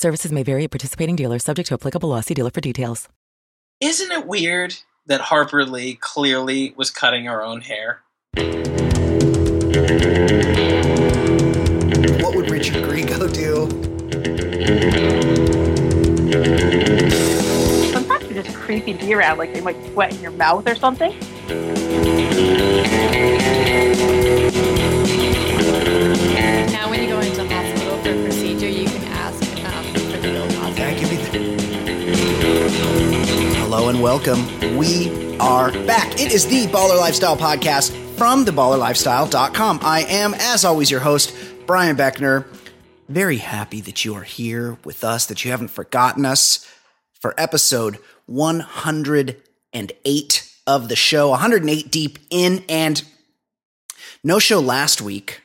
Services may vary at participating dealers, subject to applicable law. See dealer for details. Isn't it weird that Harper Lee clearly was cutting her own hair? What would Richard Grieco do? Sometimes you just creepy be around, like they might sweat in your mouth or something. Now, when you go into hospital Hello and welcome. We are back. It is the Baller Lifestyle Podcast from theballerlifestyle.com. I am, as always, your host, Brian Beckner. Very happy that you are here with us, that you haven't forgotten us for episode 108 of the show, 108 deep in, and no show last week.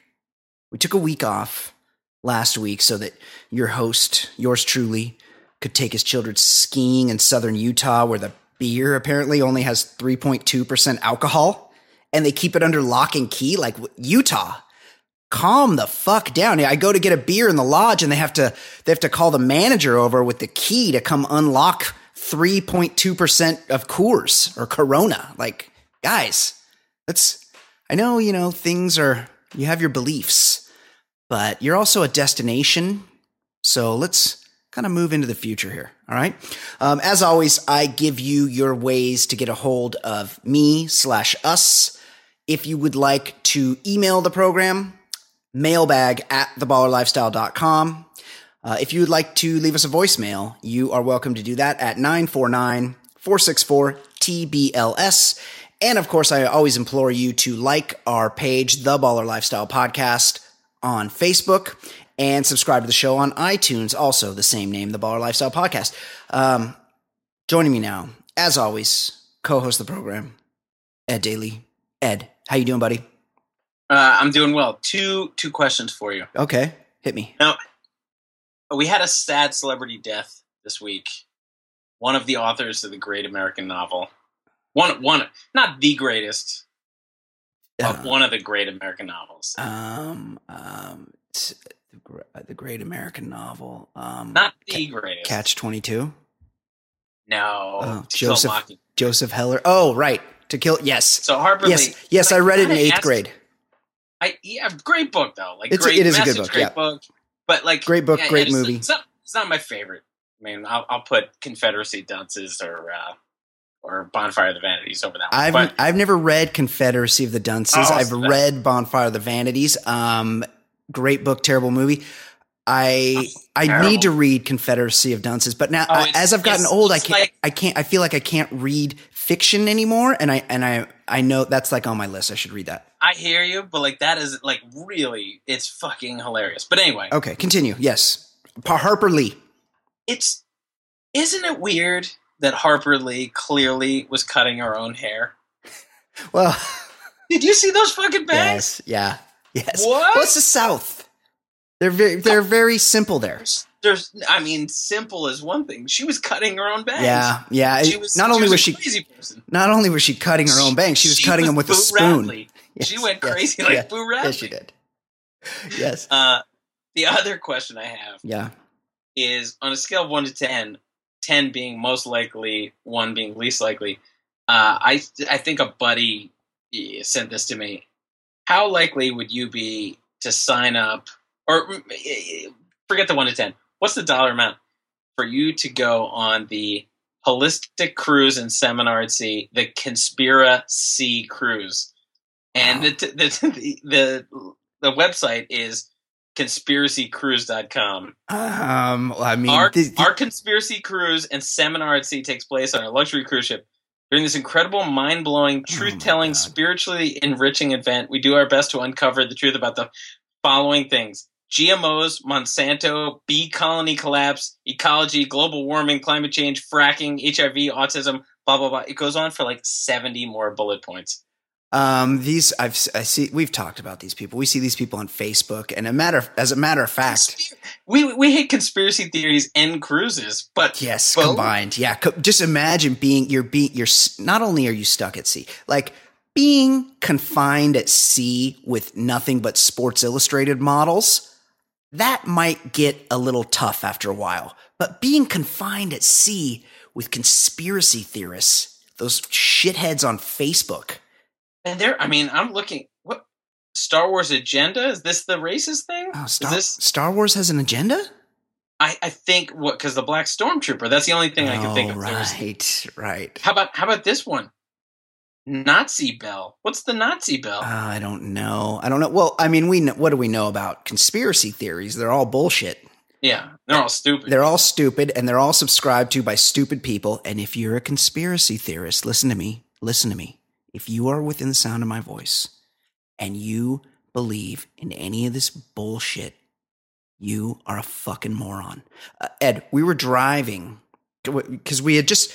We took a week off last week so that your host, yours truly, could take his children skiing in southern Utah where the beer apparently only has 3.2% alcohol and they keep it under lock and key like Utah. Calm the fuck down. I go to get a beer in the lodge and they have to they have to call the manager over with the key to come unlock 3.2% of Coors or Corona. Like, guys, that's I know, you know, things are you have your beliefs, but you're also a destination. So let's kind of move into the future here. All right. Um, as always, I give you your ways to get a hold of me slash us. If you would like to email the program, mailbag at theballerlifestyle.com. Uh, if you would like to leave us a voicemail, you are welcome to do that at 949 464 TBLS. And of course, I always implore you to like our page, The Baller Lifestyle Podcast, on Facebook and subscribe to the show on iTunes. Also, the same name, The Baller Lifestyle Podcast. Um, joining me now, as always, co-host the program, Ed Daly. Ed, how you doing, buddy? Uh, I'm doing well. Two two questions for you. Okay, hit me. Now, we had a sad celebrity death this week. One of the authors of the great American novel. One one not the greatest, but Uh, one of the great American novels. Um, um, the, uh, the great American novel. Um, Not the greatest. Catch Twenty Two. No. Oh, To Kill a Joseph Mocking- Joseph Heller. Oh, right. To kill. Yes. So Harper yes. Lee. Yes, like, I read it in eighth grade. I yeah, great book though. Like It's great it is a good book, Great yeah. book. But like Great book, yeah, great it's- movie. It's not, it's not my favorite. I mean, I'll, I'll put Confederacy Dunces or uh, or Bonfire of the Vanities over that one. I've but I've never read Confederacy of the Dunces. Oh, I've read Bonfire of the Vanities. Um, great book, terrible movie. I I need to read Confederacy of Dunces, but now Oh, I, as I've gotten old, I can't like- I can't I feel like I can't read fiction anymore, and I and I I know that's like on my list. I should read that. I hear you, but like that is like really, it's fucking hilarious. But anyway, Okay, continue. Yes, Pa- Harper Lee. it's isn't it weird that Harper Lee clearly was cutting her own hair? Well, Did you see those fucking bangs? yes, yeah, yes. What? Well, it's the South. They're very they're very simple there. There's, I mean, simple is one thing. She was cutting her own bangs. Yeah, yeah. She was, not only she was she crazy person. not only was she cutting her own bangs, she was cutting them with a Boo spoon. Radley. she Yes, went yes, crazy like yes, Boo Radley. Yes, she did. Yes. Uh, the other question I have Yeah. is on a scale of one to 10, 10 being most likely, one being least likely. Uh, I I think a buddy eh, sent this to me. How likely would you be to sign up, or mm, eh, forget the one to ten? What's the dollar amount for you to go on the holistic cruise and seminar at sea, the Conspiracy Cruise, and Wow. the, the the the website is conspiracycruise.com. Um, I mean, our, the- the- our conspiracy cruise and seminar at sea takes place on a luxury cruise ship. During this incredible, mind blowing, Oh truth telling, God. spiritually enriching event, we do our best to uncover the truth about the following things GMOs, Monsanto, bee colony collapse, ecology, global warming, climate change, fracking, HIV, autism, blah, blah, blah. It goes on for like 70 more bullet points. Um, these I've I see. We've talked about these people. We see these people on Facebook, and a matter as a matter of fact, We, we hate conspiracy theories and cruises, but yes, both- combined, yeah. Co- just imagine being you're being you're not only are you stuck at sea, like being confined at sea with nothing but Sports Illustrated models. That might get a little tough after a while, but being confined at sea with conspiracy theorists, those shitheads on Facebook. And there, I mean, I'm looking. What Star Wars agenda is this? The racist thing? Oh, is Star, this? Star Wars has an agenda? I, I think what because the Black Stormtrooper. That's the only thing I can think of. Oh, right, right. how about how about this one? Nazi bell. What's the Nazi bell? Uh, I don't know. I don't know. Well, I mean, we know, what do we know about conspiracy theories? They're all bullshit. yeah, they're all stupid. They're all stupid and they're all subscribed to by stupid people. And if you're a conspiracy theorist, listen to me. Listen to me. If you are within the sound of my voice and you believe in any of this bullshit, you are a fucking moron. Uh, Ed, we were driving because we had just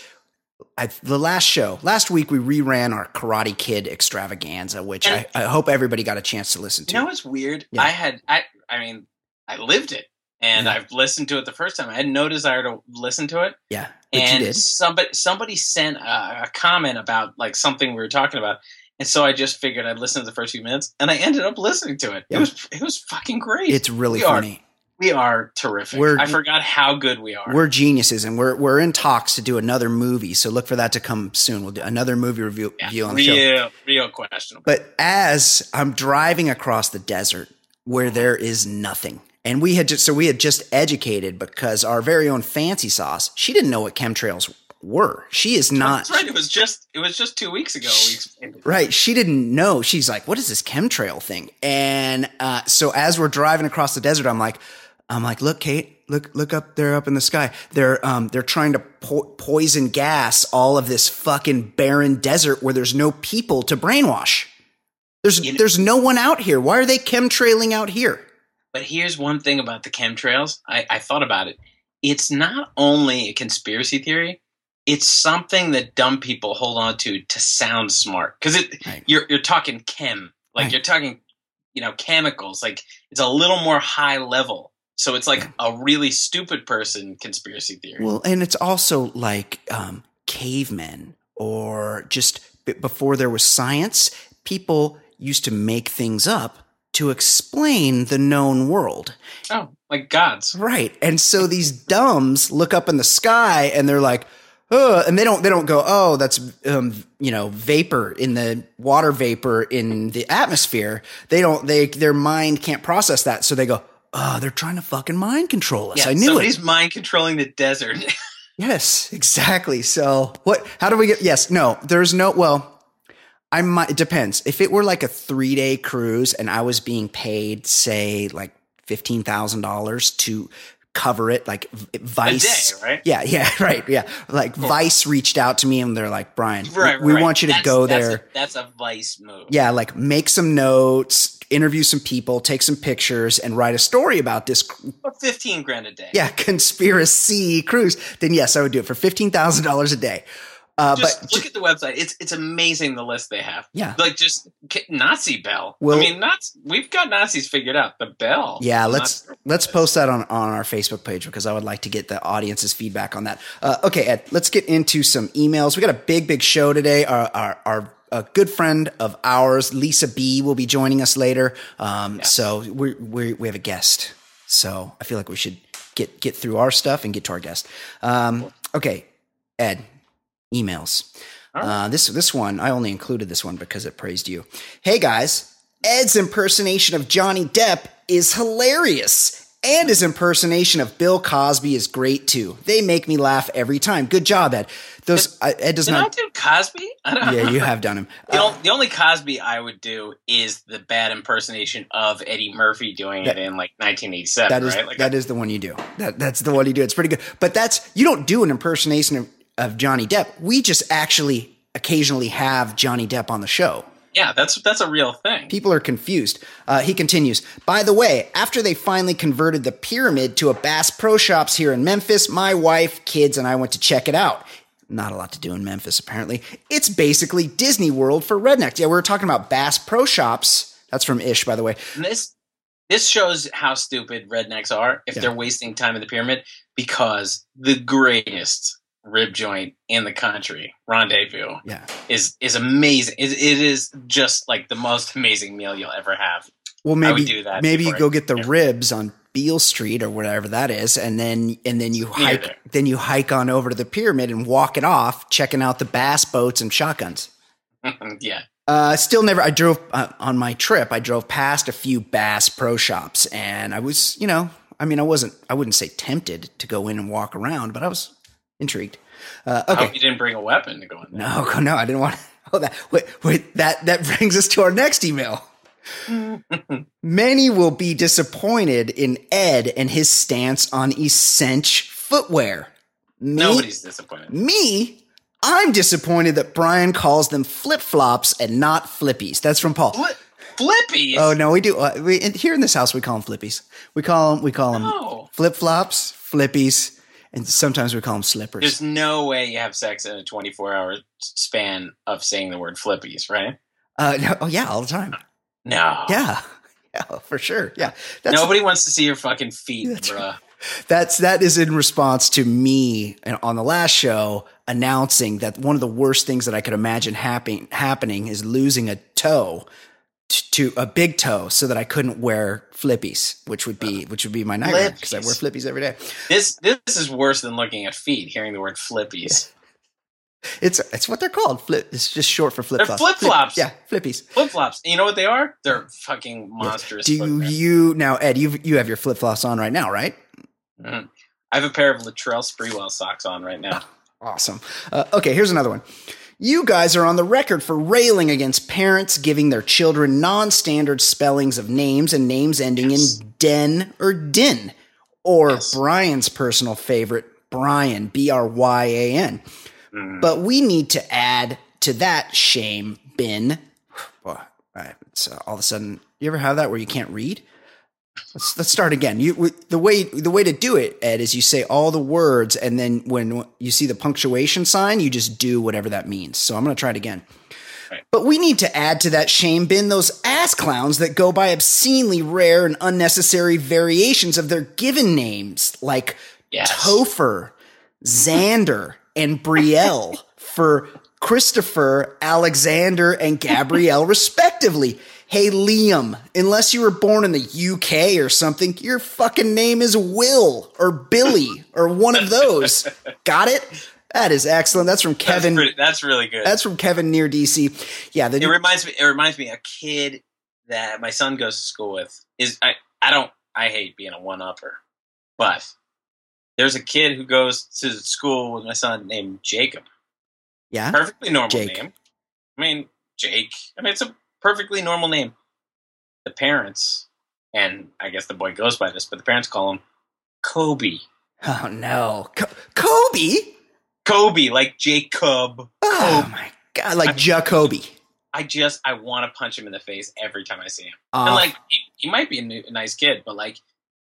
I, the last show last week we reran our Karate Kid extravaganza, which I, I hope everybody got a chance to listen to. you know what's weird? Yeah. I had I I mean I lived it and Yeah. I've listened to it the first time. I had no desire to listen to it. yeah, and somebody somebody sent a, a comment about like something we were talking about and so i just figured i'd listen to the first few minutes and i ended up listening to it Yeah. it was it was fucking great It's really we are- funny. we are terrific We're- i forgot how good we are We're geniuses, and we're we're in talks to do another movie. So look for that to come soon. We'll do another movie review, yeah, review on the show. real real questionable But as I'm driving across the desert where there is nothing, and we had just so we had just educated because our very own fancy sauce, she didn't know what chemtrails were. She is not that's right it was just it was just two weeks ago it. Right. She didn't know. She's like, what is this chemtrail thing? And uh, so as we're driving across the desert, I'm like, I'm like, look, Kate, look, look up there, up in the sky. They're, um, they're trying to po- poison gas all of this fucking barren desert where there's no people to brainwash. There's, You know- there's no one out here. Why are they chemtrailing out here? But here's one thing about the chemtrails. I, I thought about it. It's not only a conspiracy theory it's something that dumb people hold on to to sound smart. Because it Right. you're you're talking chem. Like Right. you're talking you know chemicals. Like it's a little more high level. So it's like a really stupid person conspiracy theory. Well, and it's also like um, cavemen or just b- before there was science, people used to make things up to explain the known world. oh like gods Right. And so these dumbs look up in the sky and they're like, oh, and they don't, they don't go, oh, that's, um, you know, vapor in the water vapor in the atmosphere. They don't, they, their mind can't process that. So they go, oh, they're trying to fucking mind control us. yeah I knew it. somebody's mind controlling the desert Yes, exactly. So what? How do we get? Yes, no. There's no. Well, I might. It depends. If it were like a three day cruise and I was being paid, say, like fifteen thousand dollars to cover it, like Vice. day, right? Yeah, yeah, right. Yeah, like Vice reached out to me and they're like, Brian, we- right we right. want you to That's- go that's there. a, that's a vice move yeah, like make some notes, interview some people, take some pictures, and write a story about this Or 15 grand a day yeah, conspiracy cruise, then yes, I would do it for fifteen thousand dollars a day. Uh, just but look at the website. It's it's amazing the list they have. Yeah. like just Nazi bell. Well- I mean, Nazi. We've got Nazis figured out. The bell. yeah, I'm let's let's post that on on our Facebook page because I would like to get the audience's feedback on that. Uh, okay, Ed, let's get into some emails. We got a big big show today. Our our, our a good friend of ours, Lisa Bee, will be joining us later. Um, Yes. So we we we have a guest. So I feel like we should get get through our stuff and get to our guest. Um, okay, Ed, emails. Right. Uh, this this one I only included this one because it praised you. Hey guys, Ed's impersonation of Johnny Depp is hilarious. And his impersonation of Bill Cosby is great too. They make me laugh every time. Good job, Ed. Those uh, Ed does Did not. do Cosby? I don't Yeah, you have done him. The, Uh, ol- the only Cosby I would do is the bad impersonation of Eddie Murphy doing That- it in like 1987, that is right? Like that is the one you do. That that's the one you do. It's pretty good. But that's you don't do an impersonation of, of Johnny Depp. We just actually occasionally have Johnny Depp on the show. yeah, that's that's a real thing. People are confused. Uh, he continues. By the way, after they finally converted the pyramid to a Bass Pro Shops here in Memphis, my wife, kids, and I went to check it out. Not a lot to do in Memphis, apparently. It's basically Disney World for rednecks. Yeah, we were talking about Bass Pro Shops. That's from Ish, by the way. And this this shows how stupid rednecks are if Yeah. they're wasting time in the pyramid because the greatest rib joint in the country, Rendezvous, Yeah. is is amazing. It, it is just like the most amazing meal you'll ever have. Well, maybe do that maybe you go I- get the yeah. ribs on Beale Street or whatever that is, and then and then you hike there. then you hike on over to the pyramid and walk it off, checking out the bass boats and shotguns. yeah. Uh, still never. I drove uh, on my trip. I drove past a few Bass Pro Shops, and I was, you know, I mean, I wasn't. I wouldn't say tempted to go in and walk around, but I was intrigued. Uh, I hope okay, you didn't bring a weapon to go in there. no, no, I didn't want. To, oh, that wait, wait. That that brings us to our next email. Many will be disappointed in Ed and his stance on Essench footwear. Me, Nobody's disappointed. me, I'm disappointed that Brian calls them flip flops and not flippies. That's from Paul. Flip, flippies. Oh no, we do. Uh, we, here in this house, we call them flippies. We call them we call them No. flip flops, flippies, and sometimes we call them slippers. There's no way you have sex in a 24 hour span of saying the word flippies, right? uh, no, oh yeah, all the time. No. Yeah, yeah, for sure. Yeah, that's Nobody wants to see your fucking feet, That's bruh. that's that is in response to me and on the last show announcing that one of the worst things that I could imagine happening happening is losing a toe to a big toe so that I couldn't wear flippies, which would be which would be my nightmare because I wear flippies every day. This this is worse than looking at feet. Hearing the word flippies, It's it's what they're called. Flip. It's just short for flip flops. flip-flops. yeah, flippies. flip flops. You know what they are? They're fucking monstrous. Do you, footwear. you now, Ed? You you have your flip flops on right now, right? Mhm. I have a pair of Latrell Sprewell socks on right now. Awesome. Uh, okay, here's another one. You guys are on the record for railing against parents giving their children non-standard spellings of names and names ending Yes. in den or din, or Yes. Brian's personal favorite, Brian, B R Y A N. Mm. But we need to add to that shame bin. Boy, I- it's all of a sudden. You ever have that where you can't read? Let's let's start again. You the way the way to do it, Ed, is you say all the words, and then when you see the punctuation sign, you just do whatever that means. So I'm going to try it again. Right. But we need to add to that shame bin those ass clowns that go by obscenely rare and unnecessary variations of their given names, like Yes. Topher, Xander, and Brielle for Christopher, Alexander, and Gabrielle, respectively. Hey, Liam, unless you were born in the UK or something, your fucking name is Will or Billy or one of those. Got it? That is excellent. That's from That's, Kevin. pretty, that's really good. That's from Kevin near DC. Yeah, the it reminds me. It reminds me a kid that my son goes to school with is I. I don't. I hate being a one upper, but there's a kid who goes to school with my son named Jacob. yeah. Perfectly normal Jake. name. I mean Jake. I mean it's a perfectly normal name. The parents, and I guess the boy goes by this, but the parents call him Kobe. Oh no, Co- Kobe. Kobe, like Jacob. Oh my god, like Jacoby. I just I want to punch him in the face every time I see him. Uh, and like he, he might be a, new, a nice kid, but like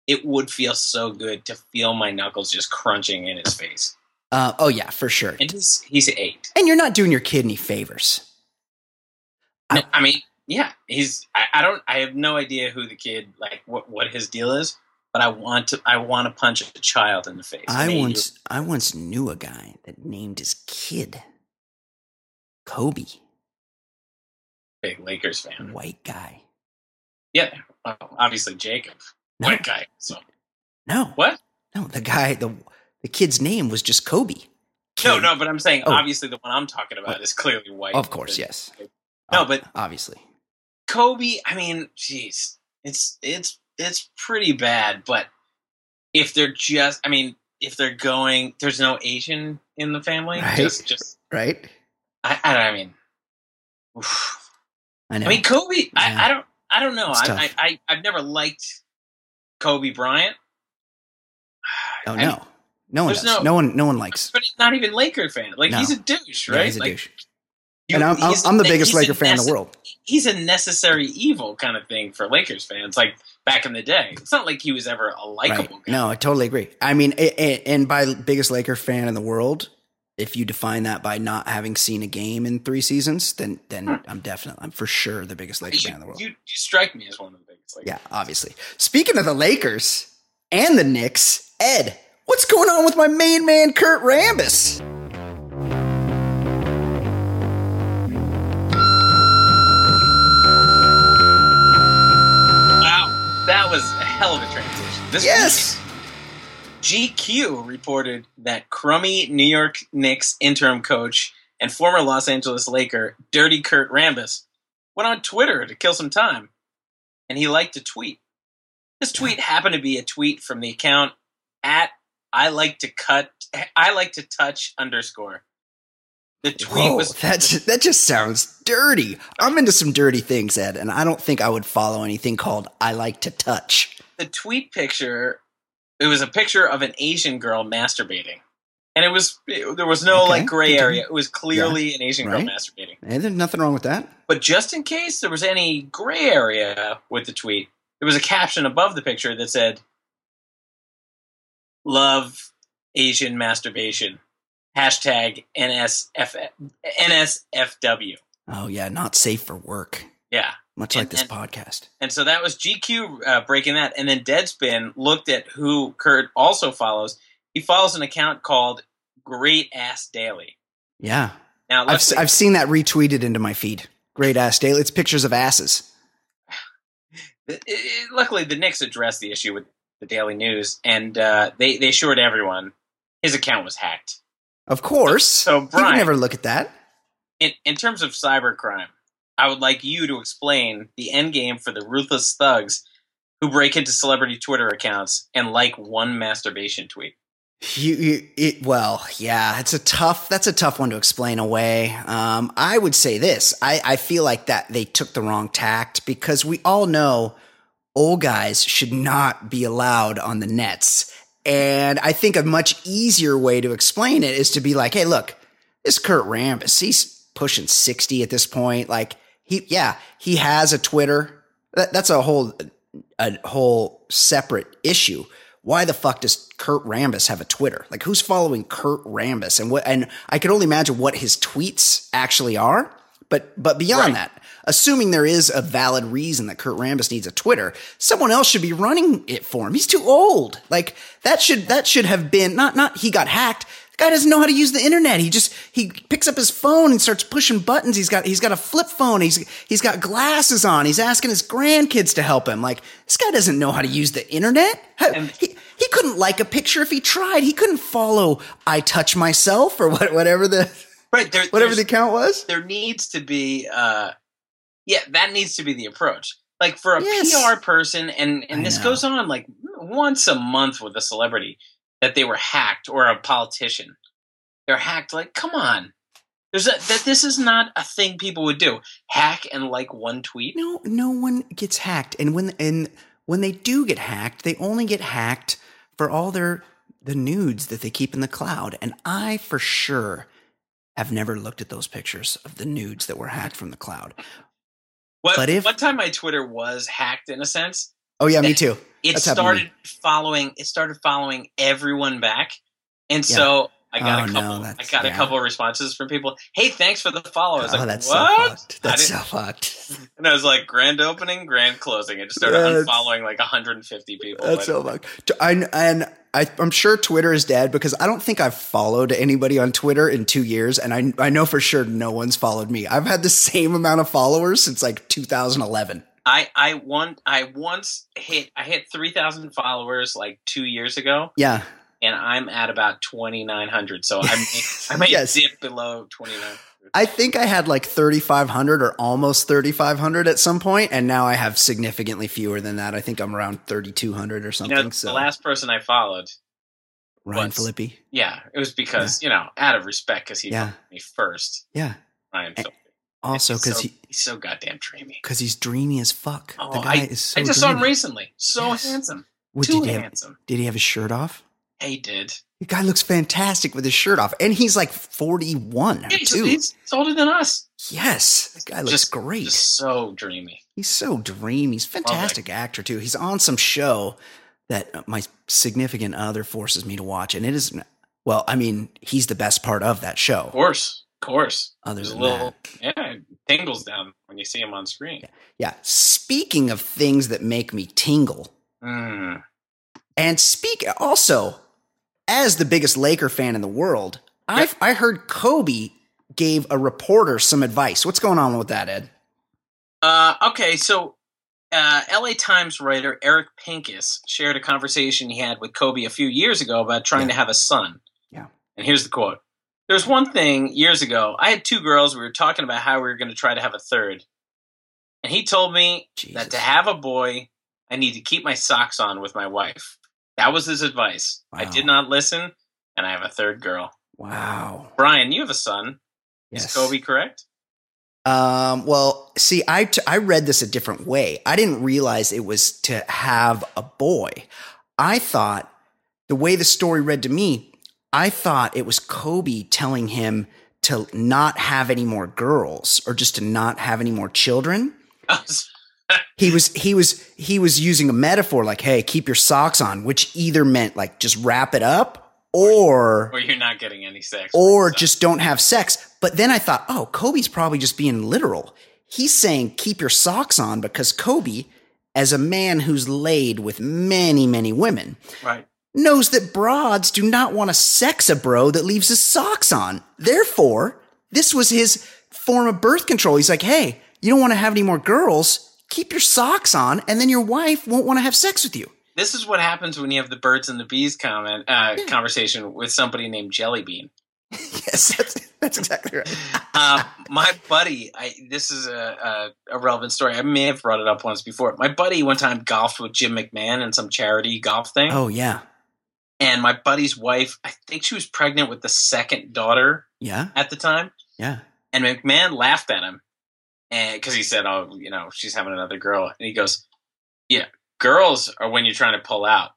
it would feel so good to feel my knuckles just crunching in his face. uh, oh yeah, for sure. And he's he's eight. And you're not doing your kid any favors. I- I mean, yeah, he's. I, I don't. I have no idea who the kid like what what his deal is, but I want to. I want to punch a child in the face. I eight-year- once I once knew a guy that named his kid Kobe, big Lakers fan. white guy. Yeah, well, obviously Jacob, No, white guy. So no, what? no. The guy, the the kid's name was just Kobe. No, Kid. no, but I'm saying Oh. obviously the one I'm talking about is clearly white. Of course, yes. No, but obviously, Kobe, I mean, jeez, it's it's it's pretty bad, but if they're just, I mean, if they're going, there's no Asian in the family. Right. Just, just, right? I, I, I mean, oof. I know. I mean, Kobe. Yeah. I, I don't. I don't know. I, I. I, I've never liked Kobe Bryant. oh I mean, no, no one does. no- No, one, no one likes. but he's not even Laker fan. Like No. he's a douche, Yeah, right? he's a like, douche. You- and I'm, I'm, I'm the biggest Laker fan in the world. He's a necessary evil kind of thing for Lakers fans. Like back in the day, it's not like he was ever a Right? likable guy. No, I totally agree. I mean, a- a- and by biggest Laker fan in the world, if you define that by not having seen a game in three seasons, then then Hmm. I'm definitely, I'm for sure the biggest Laker You, fan in the world. you, you strike me as one of the biggest. Lakers. Yeah, obviously. Speaking of the Lakers and the Knicks, Ed, what's going on with my main man, Kurt Rambis? Was a hell of a transition. This Yes. GQ reported that crummy New York Knicks interim coach and former Los Angeles Laker, Dirty Kurt Rambis, went on Twitter to kill some time, and he liked a tweet. This tweet happened to be a tweet from the account at I like to cut I like to touch underscore. The tweet Whoa, was that's, that just sounds dirty. I'm into some dirty things, Ed, and I don't think I would follow anything called I like to touch. the tweet picture it was a picture of an asian girl masturbating. And it was it- there was no Okay, like gray area. It was clearly an asian girl masturbating. And there's nothing wrong with that. but just in case there was any gray area with the tweet there was a caption above the picture that said love asian masturbation hashtag NSF, nsfw Oh, yeah, not safe for work. yeah Much And- like this and- podcast. And so that was GQ uh, breaking that. And then Deadspin looked at who Kurt also follows. He follows an account called Great Ass Daily. Yeah. Now, I've, I've seen that retweeted into my feed. Great ass daily. It's pictures of asses. it- it- luckily the Knicks addressed the issue with the Daily News, and uh, they they assured everyone his account was hacked. Of course. So, you Brian- can never look at that. In in terms of cybercrime, I would like you to explain the end game for the ruthless thugs who break into celebrity Twitter accounts and like one masturbation tweet. You, you it, well, yeah, it's a tough. That's a tough one to explain away. Um, I would say this. I, I feel like that they took the wrong tact because we all know old guys should not be allowed on the nets. And I think a much easier way to explain it is to be like, hey, look, this Kurt Rambis, he's pushing 60 at this point. Like he, yeah, he has a Twitter. That, that's a whole, a whole separate issue. Why the fuck does Kurt Rambis have a Twitter? Like who's following Kurt Rambis and what, and I can only imagine what his tweets actually are. But, but beyond Right. that, assuming there is a valid reason that Kurt Rambis needs a Twitter, someone else should be running it for him. He's too old. Like that should that should have been not not he got hacked. The guy doesn't know how to use the internet. He just he picks up his phone and starts pushing buttons. He's got he's got a flip phone. He's he's got glasses on. He's asking his grandkids to help him. Like this guy doesn't know how to use the internet. He he couldn't like a picture if he tried. He couldn't follow I touch myself or what, whatever the Right there, whatever the account was. there needs to be uh yeah that needs to be the approach like for a Yes. pr person and and I this know. goes on like once a month with a celebrity that they were hacked or a politician they're hacked like come on there's a that this is not a thing people would do hack and like one tweet No, no one gets hacked, and when and when they do get hacked, they only get hacked for all their the nudes that they keep in the cloud. And I, for sure, have never looked at those pictures of the nudes that were hacked from the cloud. What, But if- one time my twitter was hacked in a sense Oh yeah, me too. it That's started following it started following everyone back and so i got Oh, a no, couple i that's- got a couple of responses from people hey thanks for the follow i was oh, like that's what so fucked. That's so fucked. and i was like grand opening grand closing i just started That's- unfollowing like 150 people That's so fucked. I, and I, I'm sure Twitter is dead because I don't think I've followed anybody on Twitter in two years, and I I know for sure no one's followed me. I've had the same amount of followers since like 2011. i i want i once hit i hit 3000 followers like two years ago Yeah, and i'm at about 2900 so i may, I may Yes. dip below 29 I think I had like 3,500 or almost 3,500 at some point, and now I have significantly fewer than that. I think I'm around 3,200 or You something. know, so the last person I followed, Ryan was- Phillippe. yeah, it was because you know, out of respect, because he Yeah. followed me first. Yeah. Ryan Phillippe. Also, because so, he he's so goddamn dreamy. because he's dreamy as fuck. Oh, the guy I, is so. I just saw him recently. So Yes. handsome, What, too did, he have, handsome. did he have his shirt off? He did. The guy looks fantastic with his shirt off, and he's like 41 Yeah, he's, too. he's older than us. yes, the guy looks Just- great. Just so dreamy. He's so dreamy. He's a fantastic actor too. He's on some show that my significant other forces me to watch, and it is well. I mean, he's the best part of that show. Of course, of course. Other There's a than little, yeah, it tingles down when you see him on screen. Yeah. Speaking of things that make me tingle, Mm. and speak also as the biggest Laker fan in the world, I I heard Kobe gave a reporter some advice. What's going on with that, Ed? Uh, okay, so uh, LA Times writer Eric Pincus shared a conversation he had with Kobe a few years ago about trying to have a son. Yeah. And here's the quote There's one thing years ago, I had two girls, we were talking about how we were going to try to have a third. And he told me Jesus. that to have a boy, I need to keep my socks on with my wife. That was his advice. I did not listen, and I have a third girl. Wow. Brian, you have a son. Yes. Is Kobe correct? Um, well, see, I, t- I read this a different way. I didn't realize it was to have a boy. I thought the way the story read to me, I thought it was Kobe telling him to not have any more girls or just to not have any more children. He was he was he was using a metaphor like, "Hey, keep your socks on," which either meant like just wrap it up or or you're not getting any sex. or just don't have sex. But then I thought, oh, Kobe's probably just being literal. He's saying keep your socks on because Kobe, as a man who's laid with many, many women, Right. knows that broads do not want to sex a bro that leaves his socks on. Therefore, this was his form of birth control. He's like, hey, you don't want to have any more girls. Keep your socks on, and then your wife won't want to have sex with you. This is what happens when you have the birds and the bees comment uh, conversation with somebody named Jellybean. yes, that's, that's exactly right. Uh, my buddy, I, this is a, a, a relevant story. I may have brought it up once before. My buddy one time golfed with Jim McMahon in some charity golf thing, Oh, yeah. and my buddy's wife, I think she was pregnant with the second daughter Yeah. at the time, Yeah. and McMahon laughed at him, and because he said, "Oh, you know, she's having another girl," and he goes, "Yeah, girls are when you're trying to pull out."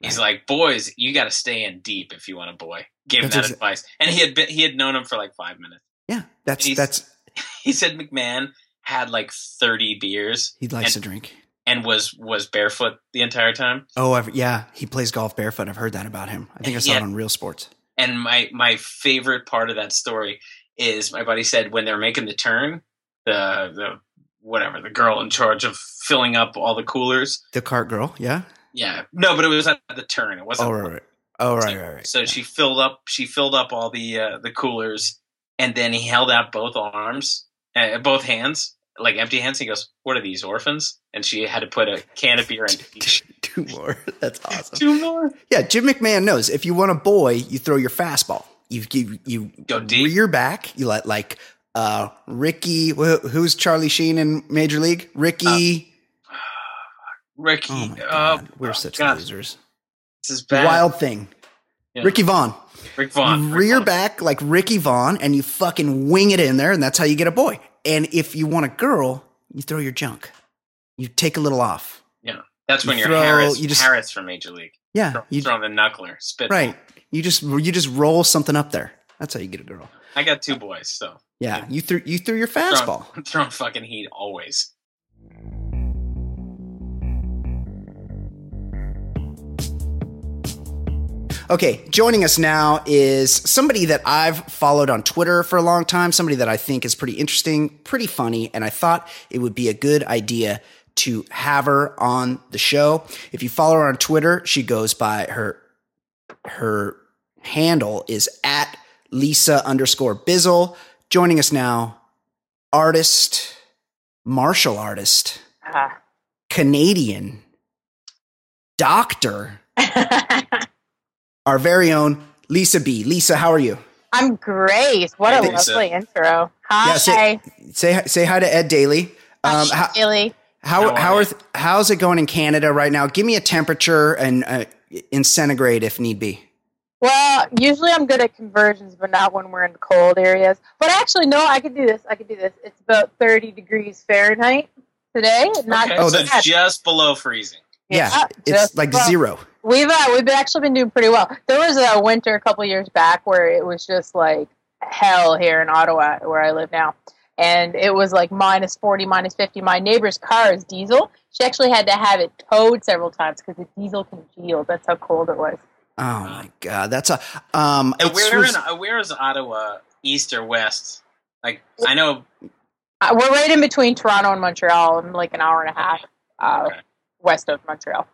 He's like, "Boys, you got to stay in deep if you want a boy." Gave him That's that exa- advice, and he had been, he had known him for like five minutes. Yeah. That's, that's, He said McMahon had like thirty beers he likes and, to drink. and was was barefoot the entire time. Oh, I've, yeah. He plays golf barefoot. I've heard that about him. I think I saw Yeah. it on Real Sports. And my my favorite part of that story is my buddy said when they're making the turn, the the whatever the girl in charge of filling up all the coolers. The cart girl. Yeah. Yeah, no, but it was at the turn. It wasn't. Oh, right, right. Oh, right, right, right. So she filled up. She filled up all the uh, the coolers, and then he held out both arms, uh, both hands, like empty hands. He goes, "What are these orphans?" And she had to put a can of beer in each. Two more. That's awesome. Two more. Yeah, Jim McMahon knows if you want a boy, you throw your fastball. You you, you Go deep. rear back. You let like uh Ricky. wh- Who's Charlie Sheen in Major League? Ricky. Ricky. oh my uh, god, we're such God, losers. This is bad. Wild thing. Yeah. Ricky Vaughn. Rick Vaughn. you Rick rear Vaughn. back like Ricky Vaughn, and you fucking wing it in there, and that's how you get a boy. And if you want a girl, you throw your junk. You take a little off. Yeah, that's when You you're throw- Harris. you just- Harris from Major League. Yeah, Throw, you throw the knuckler. Spit. right. You just you just roll something up there. That's how you get a girl. I got two boys, so Yeah, you threw you threw your fastball. I'm throwing fucking heat always. Okay, joining us now is somebody that I've followed on Twitter for a long time, somebody that I think is pretty interesting, pretty funny, and I thought it would be a good idea to have her on the show. If you follow her on Twitter, she goes by her her handle is at Lisa underscore Bizzle. Joining us now, artist, martial artist, Ah. Canadian, doctor, our very own Lisa Bee. Lisa, how are you? I'm great. What I a think so. lovely intro. Hi, Yeah, say- Say say hi to Ed Daly. Um, Hi, how, Billy. how How how are are th- how's it going in Canada right now? Give me a temperature and uh, in centigrade if need be. Well, usually I'm good at conversions, but not when we're in cold areas. But actually, no, I could do this. I could do this. It's about 30 degrees Fahrenheit today. Not Okay, Oh, so that's- just below freezing. Yeah, it's just like about- zero. We've uh, we've actually been doing pretty well. There was a winter a couple years back where it was just like hell here in Ottawa, where I live now, and it was like minus forty, minus fifty. My neighbor's car is diesel. She actually had to have it towed several times because the diesel congealed. That's how cold it was. Oh my god, that's a um. And it's- where in uh, where is Ottawa, east or west? Like I know. Uh, we're right in between Toronto and Montreal. I'm like an hour and a half uh, Okay. west of Montreal.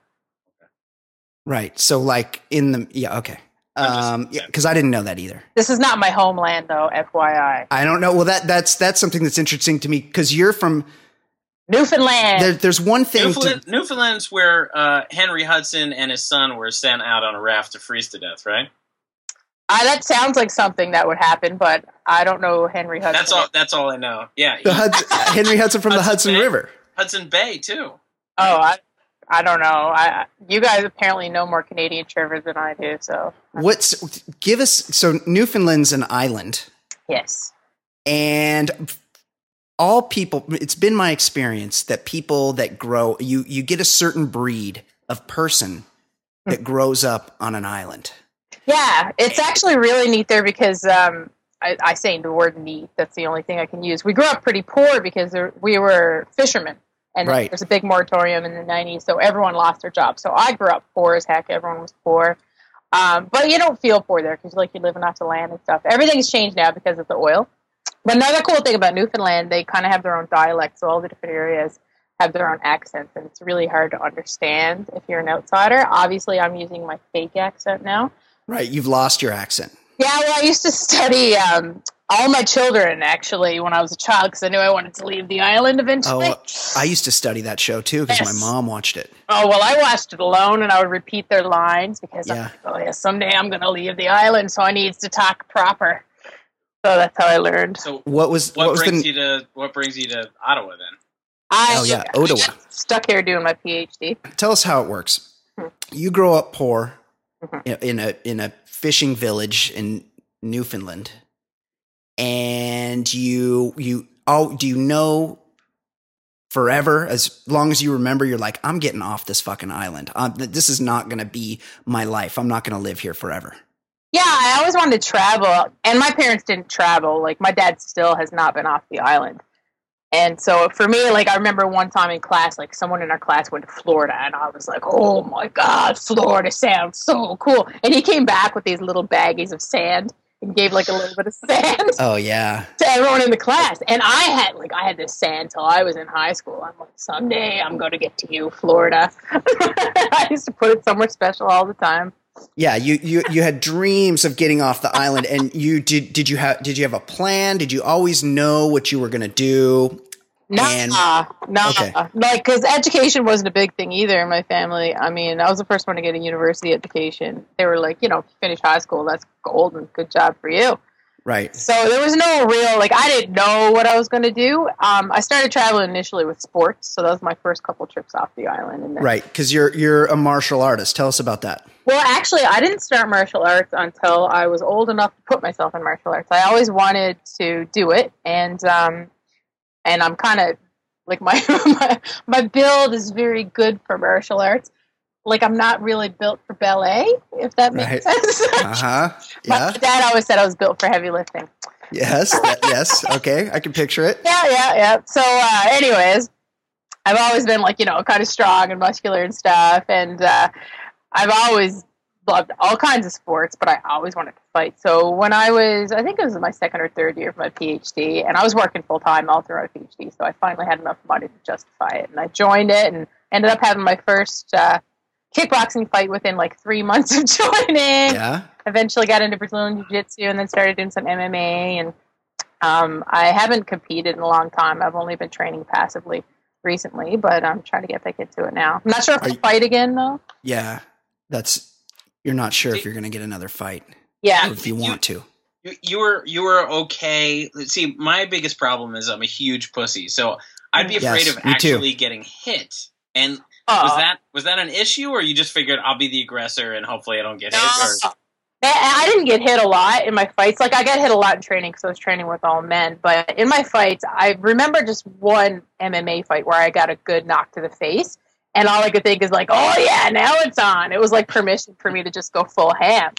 right. So like in the yeah okay. Um, yeah, because I didn't know that either. This is not my homeland, though. FYI, I don't know. Well, that that's that's something that's interesting to me because you're from Newfoundland. there. There's one thing. Newfoundland, To, Newfoundland's where uh, Henry Hudson and his son were sent out on a raft to freeze to death, right? Uh, that sounds like something that would happen, but I don't know Henry Hudson. That's all. That's all I know. Yeah, the Hudson, Henry Hudson from the Hudson Hudson Bay. River. Hudson Bay too. Oh, I, I don't know. I, you guys apparently know more Canadian trivia than I do. So What's give us so Newfoundland's an island, yes, and all people. It's been my experience that people that grow you you get a certain breed of person that grows up on an island. yeah, it's actually really neat there because um, I, I say the word neat. That's the only thing I can use. We grew up pretty poor because there, we were fishermen, and Right. there's a big moratorium in the '90s, so everyone lost their job. So I grew up poor as heck. Everyone was poor. Um, but you don't feel poor there because like you're living off the land and stuff. Everything's changed now because of the oil. But another cool thing about Newfoundland, they kind of have their own dialect, so all the different areas have their own accents, and it's really hard to understand if you're an outsider. Obviously, I'm using my fake accent now. Right, you've lost your accent. Yeah, well, I used to study um, all my children actually when I was a child because I knew I wanted to leave the island eventually. Oh, I used to study that show too because Yes. my mom watched it. Oh well, I watched it alone, and I would repeat their lines because I'm like, oh yeah, someday I'm going to leave the island, so I needs to talk proper. So that's how I learned. So What was what, what, was brings the you to what brings you to Ottawa then? I Oh, yeah, Ottawa. stuck here doing my PhD. tell us how it works. Hmm. You grow up poor Mhm. in- in a in a fishing village in Newfoundland, and you you oh do you know forever as long as you remember you're like I'm getting off this fucking island. Um, th- this is not going to be my life. I'm not going to live here forever. Yeah, I always wanted to travel, and my parents didn't travel. Like my dad still has not been off the island, and so for me, like I remember one time in class, like someone in our class went to Florida, and I was like, "Oh my god, Florida sounds so cool!" And he came back with these little baggies of sand and gave like a little bit of sand Oh yeah, to everyone in the class. And I had like I had this sand till I was in high school. I'm like, someday I'm going to get to you, Florida. I used to put it somewhere special all the time. Yeah. You you you had dreams of getting off the island, and you did. Did you have Did you have a plan? Did you always know what you were going to do? No, And- no, Okay. like because education wasn't a big thing either in my family. I mean, I was the first one to get a university education. They were like, you know, finish high school, that's golden, good job for you. Right. So there was no real like I didn't know what I was going to do. Um, I started traveling initially with sports, so that was my first couple trips off the island. And then, Right, because you're you're a martial artist. Tell us about that. Well, actually, I didn't start martial arts until I was old enough to put myself in martial arts. I always wanted to do it, and um, and I'm kind of like my, my my build is very good for martial arts. Like I'm not really built for ballet, if that makes Right. sense. Uh huh. My Yeah. dad always said I was built for heavy lifting. Yes. That, yes. Okay. I can picture it. Yeah, yeah, yeah. So, uh, anyways, I've always been like, you know, kind of strong and muscular and stuff. And uh, I've always loved all kinds of sports, but I always wanted to fight. So, when I was, I think it was my second or third year of my PhD, and I was working full time all through my PhD. So, I finally had enough money to justify it. And I joined it and ended up having my first uh, kickboxing fight within like three months of joining Yeah. eventually got into Brazilian Jiu Jitsu and then started doing some MMA. And um, I haven't competed in a long time. I've only been training passively recently, but I'm trying to get back into it now. I'm not sure if I'll fight again, though. Yeah. That's. You're not sure if you're going to get another fight Yeah. or if you You- want to. you, you were you were okay. See, my biggest problem is I'm a huge pussy, so I'd be Yes, afraid of me too. actually getting hit. And was that was that an issue, or you just figured I'll be the aggressor and hopefully I don't get hit? Or, I I didn't get hit a lot in my fights. Like I got hit a lot in training because I was training with all men. But in my fights, I remember just one MMA fight where I got a good knock to the face, and all I could think is like, "Oh yeah, now it's on." It was like permission for me to just go full ham.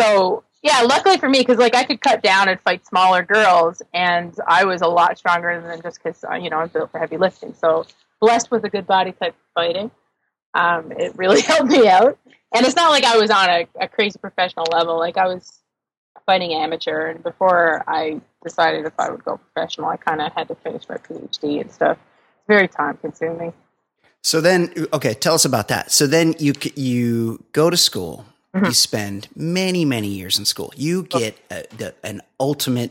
So yeah, luckily for me, because like I could cut down and fight smaller girls, and I was a lot stronger than them just because you know I'm built for heavy lifting. So blessed with a good body type fighting, um, it really helped me out. And it's not like I was on a, a crazy professional level. Like I was fighting amateur, and before I decided if I would go professional, I kind of had to finish my PhD and stuff. It's very time consuming. So then, okay, tell us about that. So then you you go to school. Mhm. You spend many many years in school. You get a, the, an ultimate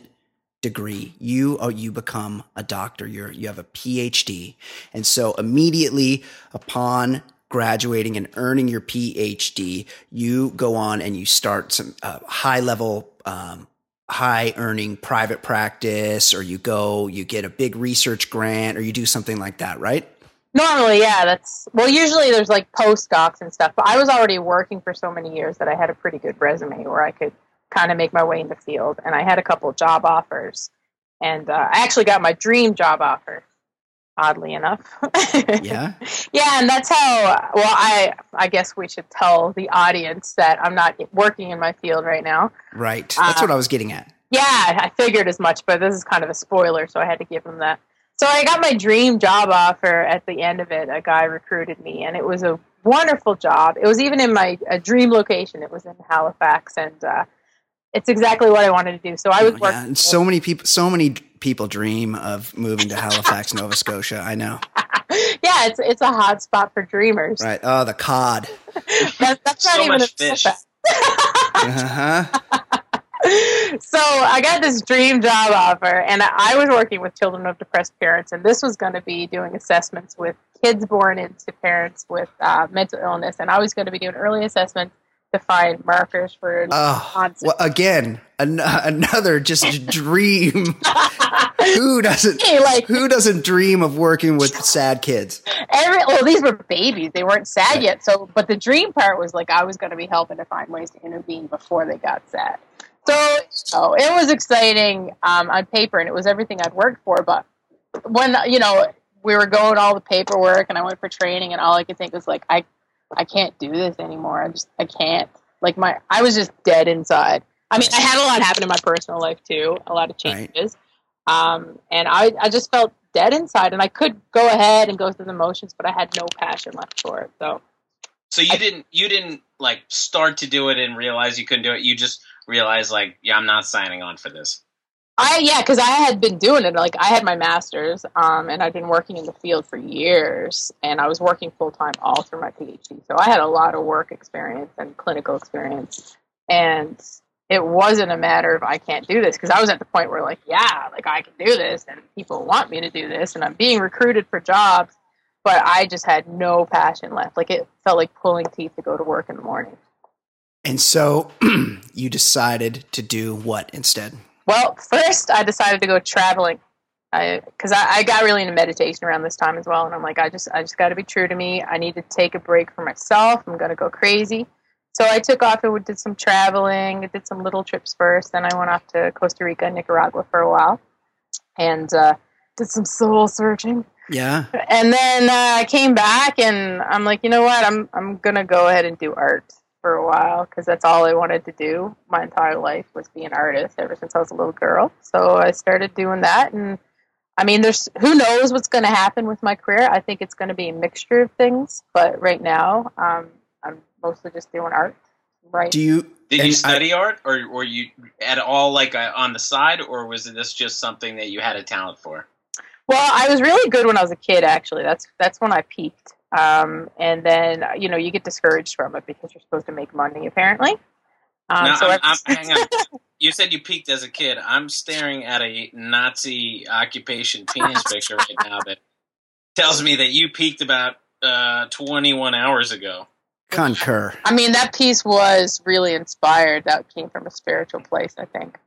degree. You oh, you become a doctor. You're you have a PhD, and so immediately upon graduating and earning your PhD, you go on and you start some uh, high level. Um, high earning private practice or you go you get a big research grant or you do something like that right Normally, yeah, that's well. Usually, there's like postdocs and stuff. But I was already working for so many years that I had a pretty good resume where I could kind of make my way in the field. And I had a couple of job offers, and uh, I actually got my dream job offer. Oddly enough, yeah yeah, and that's how. Well, I I guess we should tell the audience that I'm not working in my field right now. Right. That's Uh, what I was getting at. Yeah, I figured as much, but this is kind of a spoiler, so I had to give them that. So I got my dream job offer at the end of it. A guy recruited me, and it was a wonderful job. It was even in my a dream location. It was in Halifax, and uh, it's exactly what I wanted to do. So I was Oh, working. yeah, and so many people, so many people dream of moving to Halifax, Nova Scotia. I know. yeah, it's it's a hot spot for dreamers. Right. Oh, the cod. That, that's not So even much a fish. Uh-huh. So I got this dream job offer, and I was working with children of depressed parents, and this was going to be doing assessments with kids born into parents with uh, mental illness, and I was going to be doing early assessment to find markers for Oh, well, again, an- another just dream. who doesn't? Hey, like Who doesn't dream of working with sad kids? every well, these were babies; they weren't sad yet. So, but the dream part was like I was going to be helping to find ways to intervene before they got sad. So, so it was exciting um, on paper, and it was everything I'd worked for. But when you know we were going all the paperwork, and I went for training, and all I could think was like, I, I can't do this anymore. I just, I can't. Like my, I was just dead inside. I mean, I had a lot happen in my personal life too, a lot of Right. changes, um, and I, I just felt dead inside, and I could go ahead and go through the motions, but I had no passion left for it. So So you didn't you didn't like start to do it and realize you couldn't do it. You just realized like, yeah, I'm not signing on for this. I yeah, because I had been doing it. Like I had my master's, um, and I'd been working in the field for years, and I was working full time all through my PhD. So I had a lot of work experience and clinical experience, and it wasn't a matter of I can't do this because I was at the point where like yeah, like I can do this, and people want me to do this, and I'm being recruited for jobs, but I just had no passion left. Like it felt like pulling teeth to go to work in the morning. And so you decided to do what instead? Well, first I decided to go traveling, because I, I, got really into meditation around this time as well, and I'm like, I just I just got to be true to me. I need to take a break for myself. I'm gonna go crazy. So I took off and did some traveling. I did some little trips first. Then I went off to Costa Rica and Nicaragua for a while, and uh, did some soul searching. Yeah. And then uh, I came back, and I'm like, you know what? I'm I'm gonna go ahead and do art for a while because that's all I wanted to do my entire life was be an artist ever since I was a little girl. So I started doing that, and I mean, there's who knows what's going to happen with my career. I think it's going to be a mixture of things, but right now, um, I'm mostly just doing art. Right. Do you Did And you I- study art, or were you at all like uh, on the side, or was this just something that you had a talent for? Well, I was really good when I was a kid. Actually, that's that's when I peaked. Um, and then you know you get discouraged from it because you're supposed to make money apparently. Um, Now, so I'm, I- I'm, hang on. You said you peaked as a kid. I'm staring at a Nazi occupation penis picture right now that tells me that you peaked about uh, 21 hours ago. concur? I mean that piece was really inspired. That came from a spiritual place, I think.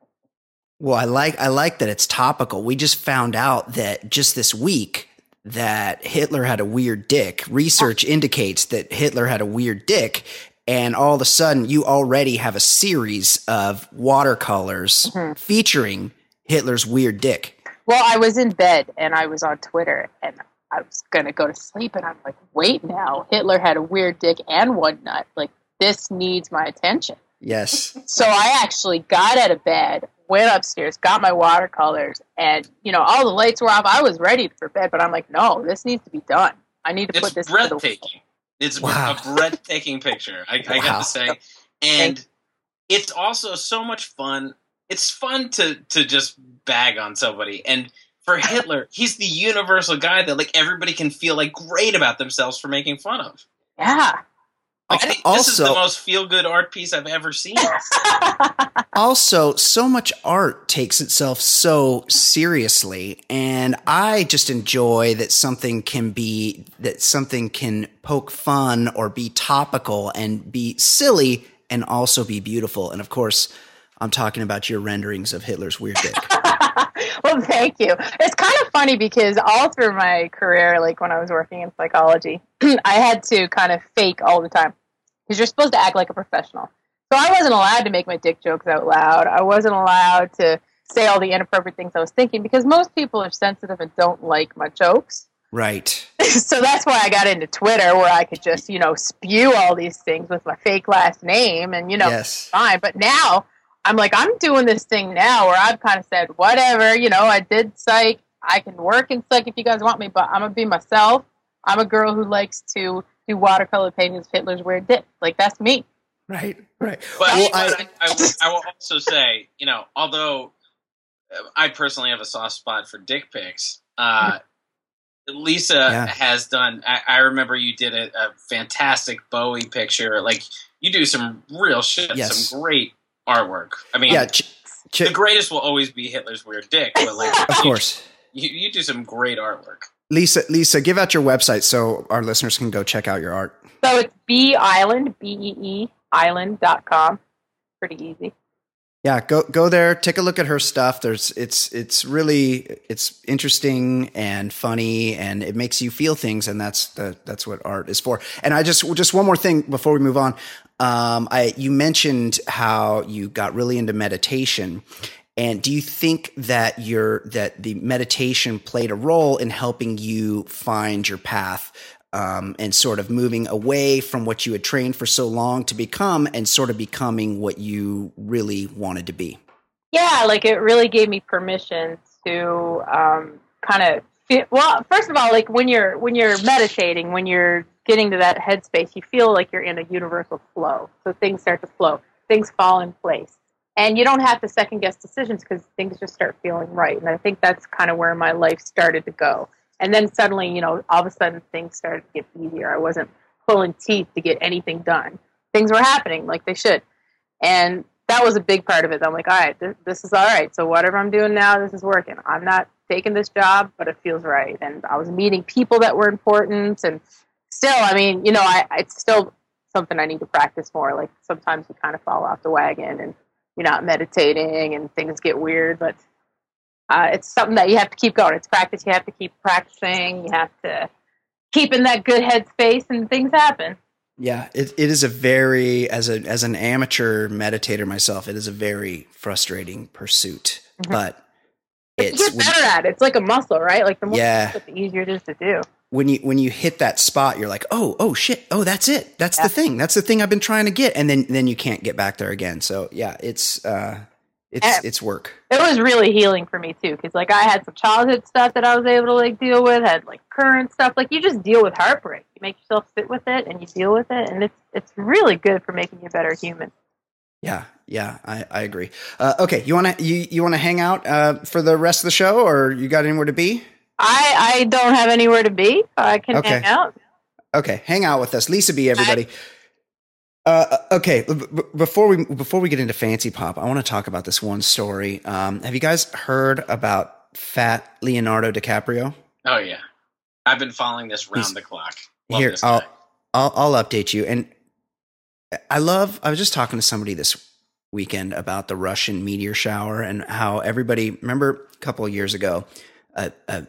Well, I like I like that it's topical. We just found out that just this week that Hitler had a weird dick. Research indicates that Hitler had a weird dick, and all of a sudden you already have a series of watercolors Mhm. featuring Hitler's weird dick. Well, I was in bed and I was on Twitter and I was gonna go to sleep and I'm like, wait now, Hitler had a weird dick and one nut. Like this needs my attention. Yes. So I actually got out of bed, went upstairs, got my watercolors, and you know all the lights were off. I was ready for bed, but I'm like, no, this needs to be done. I need to It's put this to the breathtaking. It's Wow. a breathtaking picture. I, I Wow. got to say, and it's also so much fun. It's fun to to just bag on somebody, and for Hitler, he's the universal guy that like everybody can feel like great about themselves for making fun of. Yeah. Like, I think this is the most feel good art piece I've ever seen. also, so much art takes itself so seriously, and I just enjoy that something can be that something can poke fun or be topical and be silly and also be beautiful. And of course, I'm talking about your renderings of Hitler's weird dick. well, thank you. It's kind of funny because all through my career, like when I was working in psychology, I had to kind of fake all the time because you're supposed to act like a professional. So I wasn't allowed to make my dick jokes out loud. I wasn't allowed to say all the inappropriate things I was thinking because most people are sensitive and don't like my jokes. right. so that's why I got into Twitter where I could just, you know, spew all these things with my fake last name and, you know, yes. fine. But now I'm like, I'm doing this thing now where I've kind of said, whatever, you know, I did psych. I can work in psych if you guys want me, but I'm going to be myself. I'm a girl who likes to do watercolor paintings of Hitler's weird dick. Like, that's me. Right. Right. But, Well, I- I, I, will, I will also say, you know, although uh, I personally have a soft spot for dick pics, uh, Lisa Yeah. has done. I, I remember you did a, a fantastic Bowie picture. Like you do some real shit, Yes. some great artwork. I mean, Yeah. Ch- ch- the greatest will always be Hitler's weird dick, but like, of course. you, you do some great artwork. Lisa, Lisa, give out your website so our listeners can go check out your art. So it's B Island, B E E Island.com. Pretty easy. Yeah, go go there, take a look at her stuff. There's it's it's really it's interesting and funny and it makes you feel things and that's the that's what art is for. And I just just one more thing before we move on. Um I you mentioned how you got really into meditation. And do you think that your that the meditation played a role in helping you find your path um, and sort of moving away from what you had trained for so long to become and sort of becoming what you really wanted to be? Yeah, like it really gave me permission to um, kind of well. First of all, like when you're when you're meditating, when you're getting to that headspace, you feel like you're in a universal flow. So things start to flow, things fall in place, and you don't have to second guess decisions because things just start feeling right. And I think that's kind of where my life started to go. And then suddenly, you know, all of a sudden things started to get easier. I wasn't pulling teeth to get anything done. Things were happening like they should. And that was a big part of it. I'm like, all right, this, this is all right. So whatever I'm doing now, this is working. I'm not taking this job, but it feels right. And I was meeting people that were important. And still, I mean, you know, I, it's still something I need to practice more. Like sometimes you kind of fall off the wagon and you're not meditating and things get weird, but uh, it's something that you have to keep going. It's practice. You have to keep practicing. You have to keep in that good headspace, and things happen. Yeah, it, it is a very as a as an amateur meditator myself, it is a very frustrating pursuit. Mhm. But You it's get better at it. It's like a muscle, right? Like the more Yeah. you do it, the easier it is to do. When you when you hit that spot, you're like, oh, oh shit, oh that's it, that's Yeah. the thing, that's the thing I've been trying to get, and then then you can't get back there again. So yeah, it's uh, it's Eh. it's work. It was really healing for me too, because like I had some childhood stuff that I was able to like deal with, had like current stuff. Like you just deal with heartbreak. You make yourself sit with it, and you deal with it, and it's it's really good for making you a better human. Yeah, yeah, I, I agree. Uh, okay, you wanna you you wanna hang out uh, for the rest of the show, or you got anywhere to be? I I don't have anywhere to be. I can Okay. hang out. Okay, hang out with us, Lisa Bee. Everybody. Uh, okay, b- b- before we before we get into fancy pop, I want to talk about this one story. Um, have you guys heard about Fat Leonardo DiCaprio? Oh yeah, I've been following this round He's- the clock. Love Here, this I'll. I'll I'll update you. And I love. I was just talking to somebody this weekend about the Russian meteor shower and how everybody remember a couple of years ago, uh, uh,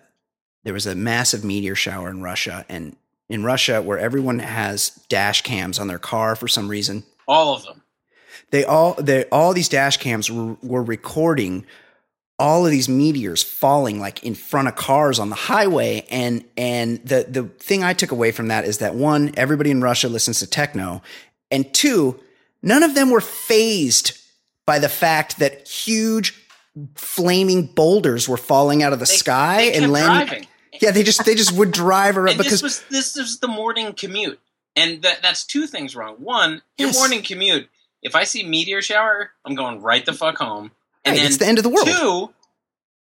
there was a massive meteor shower in Russia, and in Russia, where everyone has dash cams on their car for some reason, All of them. they all they all these dash cams were, were recording all of these meteors falling like in front of cars on the highway and and the the thing I took away from that is that one everybody in Russia listens to techno and two none of them were phased by the fact that huge flaming boulders were falling out of the They- sky they and landing driving. Yeah they just they just would drive around And because this was this was the morning commute, and that that's two things wrong. One, your Yes. morning commute. If I see meteor shower, I'm going right the fuck home. And Right, then it's the end of the world two,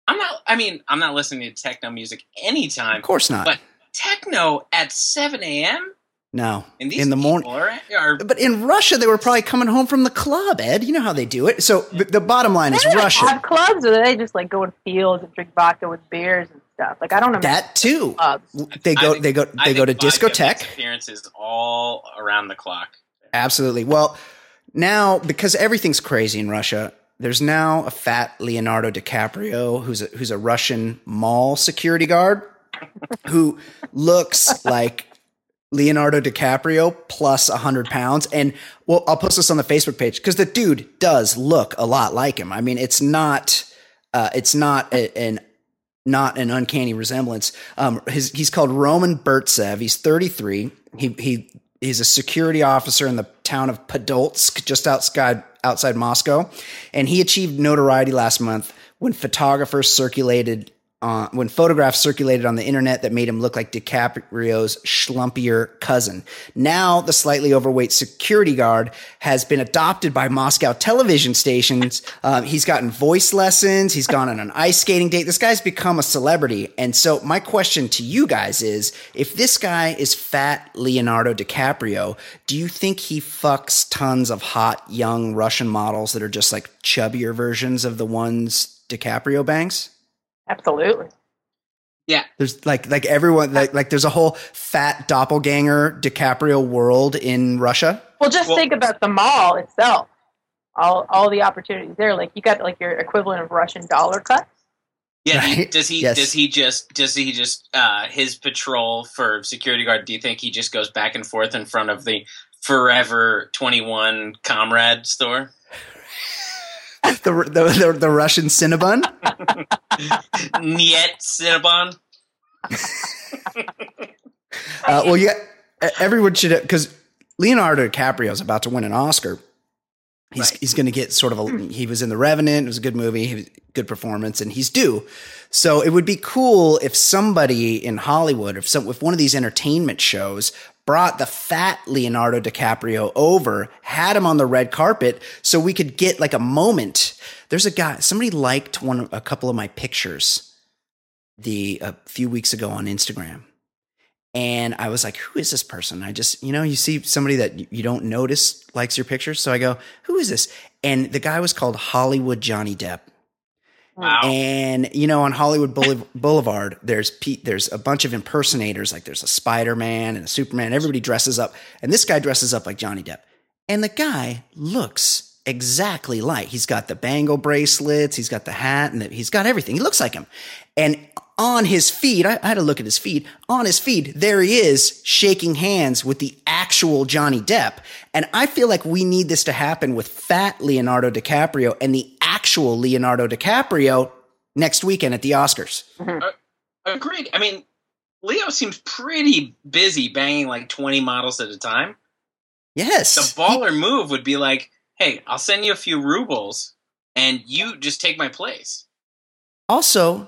I'm not. I mean, I'm not listening to techno music anytime. of course not But techno at 7 a.m. no and these in the morning people are, are But in Russia, they were probably coming home from the club, Ed. You know how they do it. So the, the bottom line is They like Russia. have clubs, or they just like go in fields and drink vodka with beers and stuff. Like I don't know That too. clubs. They go. think- they go. I They go to think discotheque. Appearances all around the clock. Absolutely. Well, now because everything's crazy in Russia, there's now a fat Leonardo DiCaprio who's a, who's a Russian mall security guard who looks like Leonardo DiCaprio plus 100 pounds. And well, I'll post this on the Facebook page because the dude does look a lot like him. I mean, it's not, uh, it's not a, an, not an uncanny resemblance. Um, his, he's called Roman Burtsev. He's 33. He, he, he's a security officer in the town of Podolsk, just outside, outside Moscow. And he achieved notoriety last month when photographers circulated uh, when photographs circulated on the internet that made him look like DiCaprio's schlumpier cousin. Now, the slightly overweight security guard has been adopted by Moscow television stations. Um, he's gotten voice lessons. He's gone on an ice skating date. This guy's become a celebrity. And so, my question to you guys is if this guy is fat Leonardo DiCaprio, do you think he fucks tons of hot young Russian models that are just like chubbier versions of the ones DiCaprio bangs? Absolutely. Yeah, There's like like everyone like like there's a whole fat doppelganger DiCaprio world in Russia. Well, just Well- think about the mall itself. All all the opportunities there. Like you got like your equivalent of Russian dollar cut. Yeah, he- Right? does he Yes. does he just does he just uh his patrol for security guard do you think he just goes back and forth in front of the Forever 21 Comrade store? The the the, the Russian Cinnabon. Niet Cinnabon? Uh, well, yeah, everyone should because Leonardo DiCaprio is about to win an Oscar. He's Right. he's going to get sort of a. He was in The Revenant. It was a good movie, he was- good performance, and he's due. So it would be cool if somebody in Hollywood, if some, if one of these entertainment shows brought the fat Leonardo DiCaprio over, had him on the red carpet, so we could get like a moment. There's a guy. Somebody liked one, a couple of my pictures, the a few weeks ago on Instagram. And I was like, who is this person? I just, you know, you see somebody that you- don't notice likes your pictures. So I go, who is this? And the guy was called Hollywood Johnny Depp. Wow. And you know, on Hollywood Boulevard, there's Pete, there's a bunch of impersonators. Like there's a Spider Man and a Superman. Everybody dresses up, and this guy dresses up like Johnny Depp. And the guy looks exactly like he's got the bangle bracelets, he's got the hat, and the, he's got everything. He looks like him. And on his feed, I, I had to look at his feed. On his feed, there he is shaking hands with the actual Johnny Depp. And I feel like we need this to happen with fat Leonardo DiCaprio and the actual Leonardo DiCaprio next weekend at the Oscars. Mm-hmm. Uh, agreed. I mean, Leo seems pretty busy banging like 20 models at a time. Yes. The baller move would be like, hey, I'll send you a few rubles and you just take my place. Also,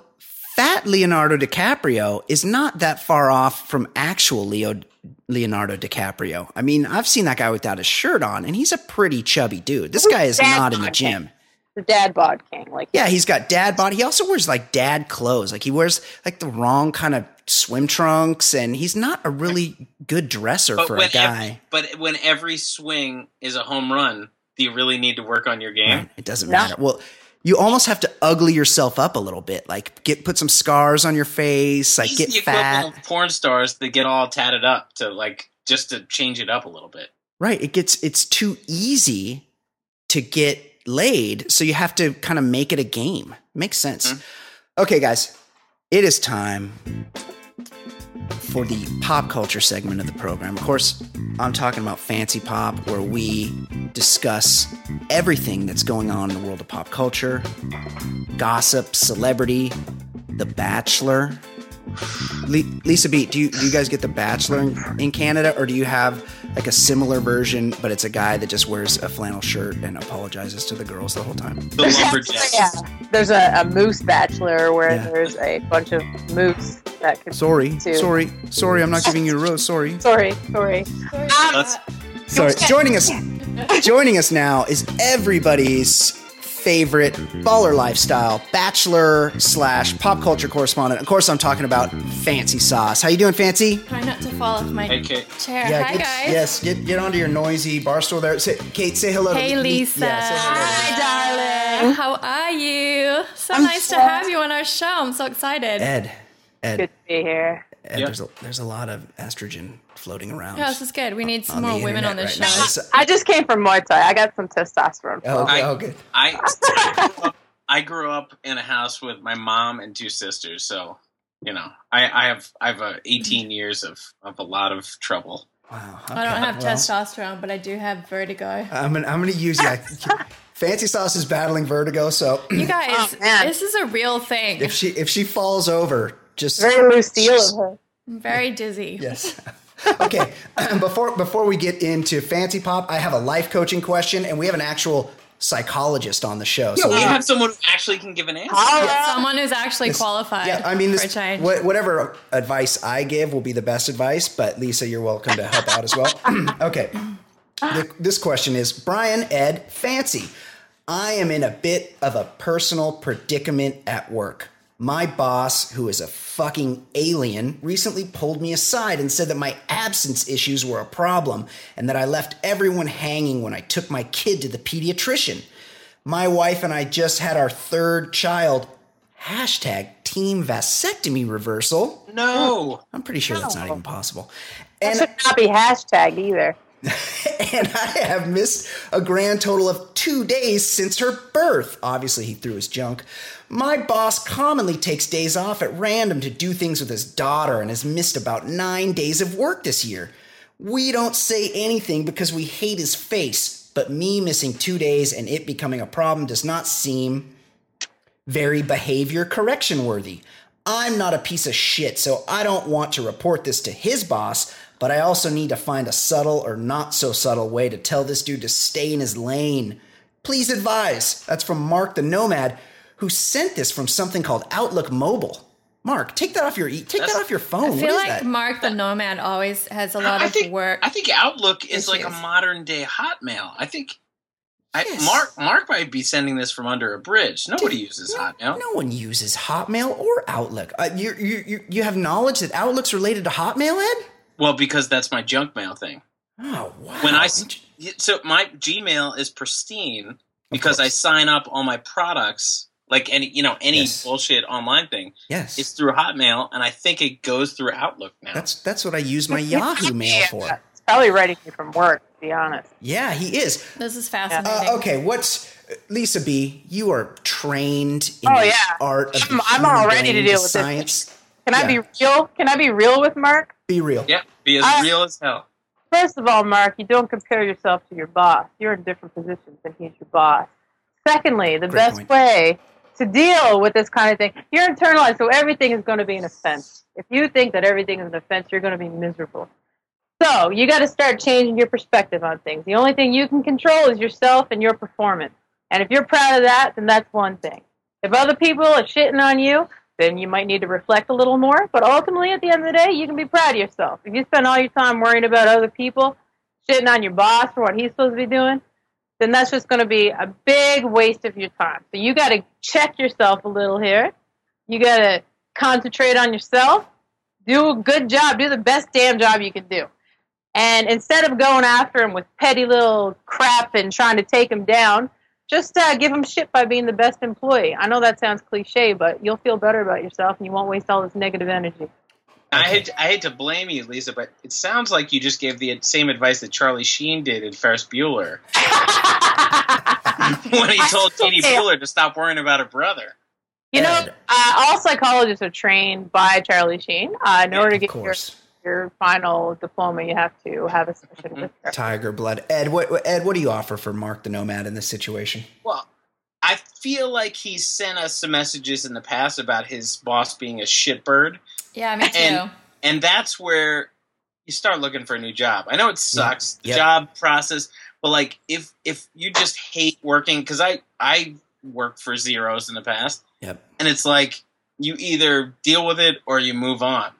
fat Leonardo DiCaprio is not that far off from actual Leo Leonardo DiCaprio. I mean, I've seen that guy without his shirt on, and he's a pretty chubby dude. This guy is not in the gym. The dad bod king. Like Yeah, he's got dad bod. He also wears like dad clothes. Like he wears like the wrong kind of swim trunks, and he's not a really good dresser for a guy. Every, but when every swing is a home run, do you really need to work on your game? Right, It doesn't No. matter. Well, you almost have to ugly yourself up a little bit. Like get put some scars on your face. Like He's get the fat. of porn stars that get all tatted up to like just to change it up a little bit. Right. It gets it's too easy to get laid, so you have to kind of make it a game. Makes sense. Okay, guys, it is time for the pop culture segment of the program. Of course, I'm talking about Fancy Pop, where we discuss everything that's going on in the world of pop culture gossip, celebrity, The Bachelor. Le- Lisa Bee, do you, do you guys get The Bachelor in, in Canada, or do you have like a similar version, but it's a guy that just wears a flannel shirt and apologizes to the girls the whole time? The lumberjacks. yeah, there's a, a moose bachelor where Yeah. there's a bunch of moose that could. Sorry, Two. sorry, sorry, I'm not giving you a rose. Sorry. Sorry, sorry. Sorry Um, about That's- that. Sorry. Joining us, joining us now is everybody's favorite mm-hmm. baller lifestyle bachelor slash pop culture mm-hmm. correspondent. Of course, I'm talking about mm-hmm. Fancy Sauce. How you doing, Fancy? Try not to fall off my Hey, Kate. chair. Hi, get, guys. yes. Get get onto your noisy bar stool there. Say, Kate, say hello. Hey, to Lisa. Yeah, say hello. Hi, darling. How are you? So I'm nice to have you on our show. I'm so excited. Ed, Ed, Good to be here. Ed Yeah. there's a there's a lot of estrogen floating around. Yeah, this is good. We need some more women on internet this right show. now. So- I just came from Muay Thai. I got some testosterone. oh, okay, I- oh, good. I I grew up in a house with my mom and two sisters, so you know I, I have I have uh, 18 years of, of a lot of trouble. Wow. I don't have well. testosterone, but I do have vertigo. I'm gonna, I'm gonna use yeah. Fancy Sauce is battling vertigo, so You guys, Oh, this is a real thing. if she if she falls over, just Very Lucille of her. I'm very dizzy. yes. okay, before before we get into Fancy Pop, I have a life coaching question, and we have an actual psychologist on the show. So we we- have someone who actually can give an answer. Someone who's actually qualified. yeah, I mean, this, change. what, whatever advice I give will be the best advice. But Lisa, you're welcome to help out as well. okay, The- this question is Brian Ed Fancy. I am in a bit of a personal predicament at work. My boss, who is a fucking alien, recently pulled me aside and said that my absence issues were a problem and that I left everyone hanging when I took my kid to the pediatrician. My wife and I just had our third child. Hashtag team vasectomy reversal. No, I'm pretty sure that's not even possible. And Should not be hashtag either. and I have missed a grand total of two days since her birth. Obviously, he threw his junk. My boss commonly takes days off at random to do things with his daughter and has missed about nine days of work this year. We don't say anything because we hate his face, but me missing two days and it becoming a problem does not seem very behavior correction worthy. I'm not a piece of shit, so I don't want to report this to his boss, but I also need to find a subtle or not so subtle way to tell this dude to stay in his lane. Please advise. That's from Mark the Nomad, who sent this from something called Outlook Mobile. Mark, take that off your e- take that off your phone. I feel is like that? Mark the Nomad always has a lot I of think work. I think Outlook is Yes, like a modern day Hotmail. I think I, Yes. Mark Mark might be sending this from under a bridge. Nobody Dude, uses no, Hotmail. No one uses Hotmail or Outlook. Uh, you, you you you have knowledge that Outlook's related to Hotmail, Ed? Well, because that's my junk mail thing. Oh wow! When I so my Gmail is pristine because I sign up all my products like any you know any Yes. bullshit online thing. yes, It's through Hotmail, and I think it goes through Outlook now. That's that's what I use my Yahoo mail for. It's probably writing me from work, to be honest. Yeah, he is. this is fascinating. Uh, okay, what's Lisa Bee? You are trained in Oh, the yeah. art of I'm- I'm all ready to deal the with this. science. Can I be real? Can I be real with Mark? Be real. yeah, be as I- real as hell. First of all, Mark, you don't compare yourself to your boss. You're in different positions and he's your boss. Secondly, the Great best point. way to deal with this kind of thing, you're internalized, so everything is going to be an offense. If you think that everything is an offense, you're going to be miserable. So you got to start changing your perspective on things. The only thing you can control is yourself and your performance. And if you're proud of that, then that's one thing. If other people are shitting on you, then you might need to reflect a little more. But ultimately, at the end of the day, you can be proud of yourself. If you spend all your time worrying about other people, shitting on your boss for what he's supposed to be doing, then that's just going to be a big waste of your time. So you got to check yourself a little here. You got to concentrate on yourself. Do a good job. Do the best damn job you can do. And instead of going after him with petty little crap and trying to take him down, just uh, give them shit by being the best employee. I know that sounds cliche, but you'll feel better about yourself and you won't waste all this negative energy. I hate I hate to blame you, Lisa, but it sounds like you just gave the same advice that Charlie Sheen did in Ferris Bueller. when he told still Jeanie say- Bueller to stop worrying about her brother. You know, uh, all psychologists are trained by Charlie Sheen. Uh, in Yeah, order to Of get your, course. Your final diploma, you have to have a session mm-hmm. with her. Tiger blood. Ed, what what- Ed, what do you offer for Mark the Nomad in this situation? Well, I feel like he's sent us some messages in the past about his boss being a shitbird, Yeah, me too. And- and that's where you start looking for a new job. I know it sucks, the Yep. job process, but like if if you just hate working, because I I worked for zeros in the past, Yep. and it's like you either deal with it or you move on.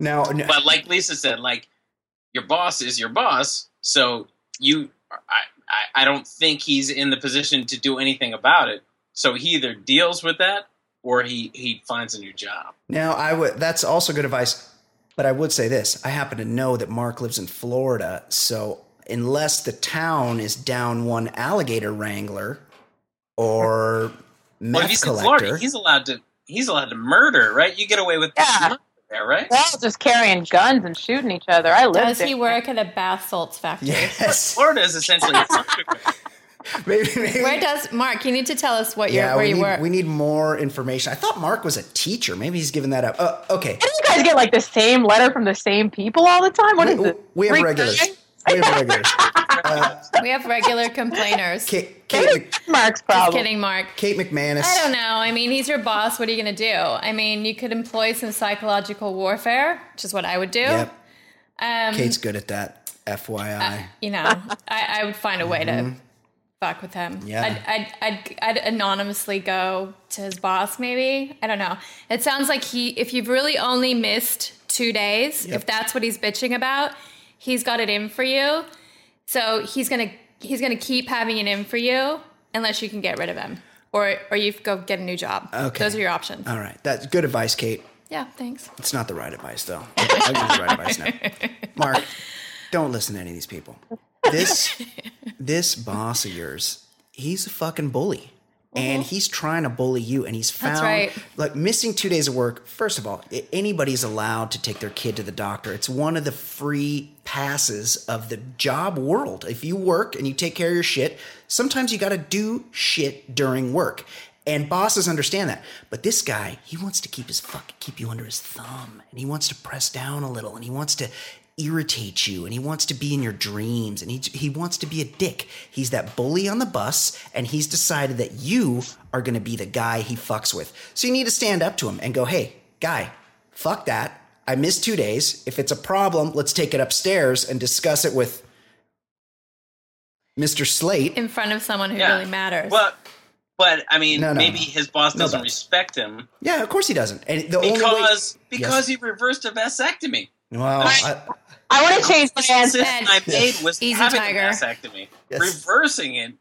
Now, n- But like Lisa said, like your boss is your boss, so you I, I I don't think he's in the position to do anything about it. So he either deals with that or he he finds a new job. now I would. That's also good advice. But I would say this: I happen to know that Mark lives in Florida, so unless the town is down one alligator wrangler or Well, meth if he's in collector, Florida, he's allowed to he's allowed to murder, right? You get away with Yeah. Murder there, right? They're all just carrying guns and shooting each other. I live Does there. he work at a bath salts factory? yes, Florida is essentially a maybe, maybe. Where does Mark? You need to tell us what you're, where we you need, work. we need more information. I thought Mark was a teacher. Maybe he's given that up. Uh, okay, Didn't you guys get like the same letter from the same people all the time? What is we, this? we have Freak regulars. thing? We have regulars. Uh, we have regular complainers. Kate, Kate, Maybe Mc- it's Mark's Just problem. kidding, Mark. Kate McManus. I don't know. I mean, he's your boss. What are you going to do? I mean, you could employ some psychological warfare, which is what I would do. Yep, Um, Kate's good at that. FYI. you know, I, I would find a way to fuck with him. Mm-hmm. Yeah. I'd, I'd, I'd, I'd anonymously go to his boss, maybe. I don't know. It sounds like he, if you've really only missed two days, Yep. if that's what he's bitching about, he's got it in for you. So he's gonna he's gonna keep having it in for you unless you can get rid of him, or or you go get a new job. Okay. Those are your options. All right, that's good advice, Kate. Yeah, thanks. It's not the right advice, though. I'll give the right advice now. Mark, don't listen to any of these people. This this boss of yours, he's a fucking bully. And mm-hmm. he's trying to bully you, and he's found right. like missing two days of work. First of all, anybody's allowed to take their kid to the doctor. It's one of the free passes of the job world. If you work and you take care of your shit, sometimes you got to do shit during work. And bosses understand that. But this guy, he wants to keep his fuck keep you under his thumb, and he wants to press down a little, and he wants to irritate you, and he wants to be in your dreams, and he he wants to be a dick. He's that bully on the bus, and he's decided that you are going to be the guy he fucks with. So you need to stand up to him and go, "Hey, guy, fuck that. I missed two days. If it's a problem, let's take it upstairs and discuss it with Mr. Slate." In front of someone who Yeah. really matters. But but I mean, No, no. maybe his boss doesn't buts. respect him Yeah, of course he doesn't. And the only way, because because Yes. he reversed a vasectomy. Well, I, I want to change my The answer. decision I made was Easy, having Tiger. a vasectomy. Yes. Reversing it.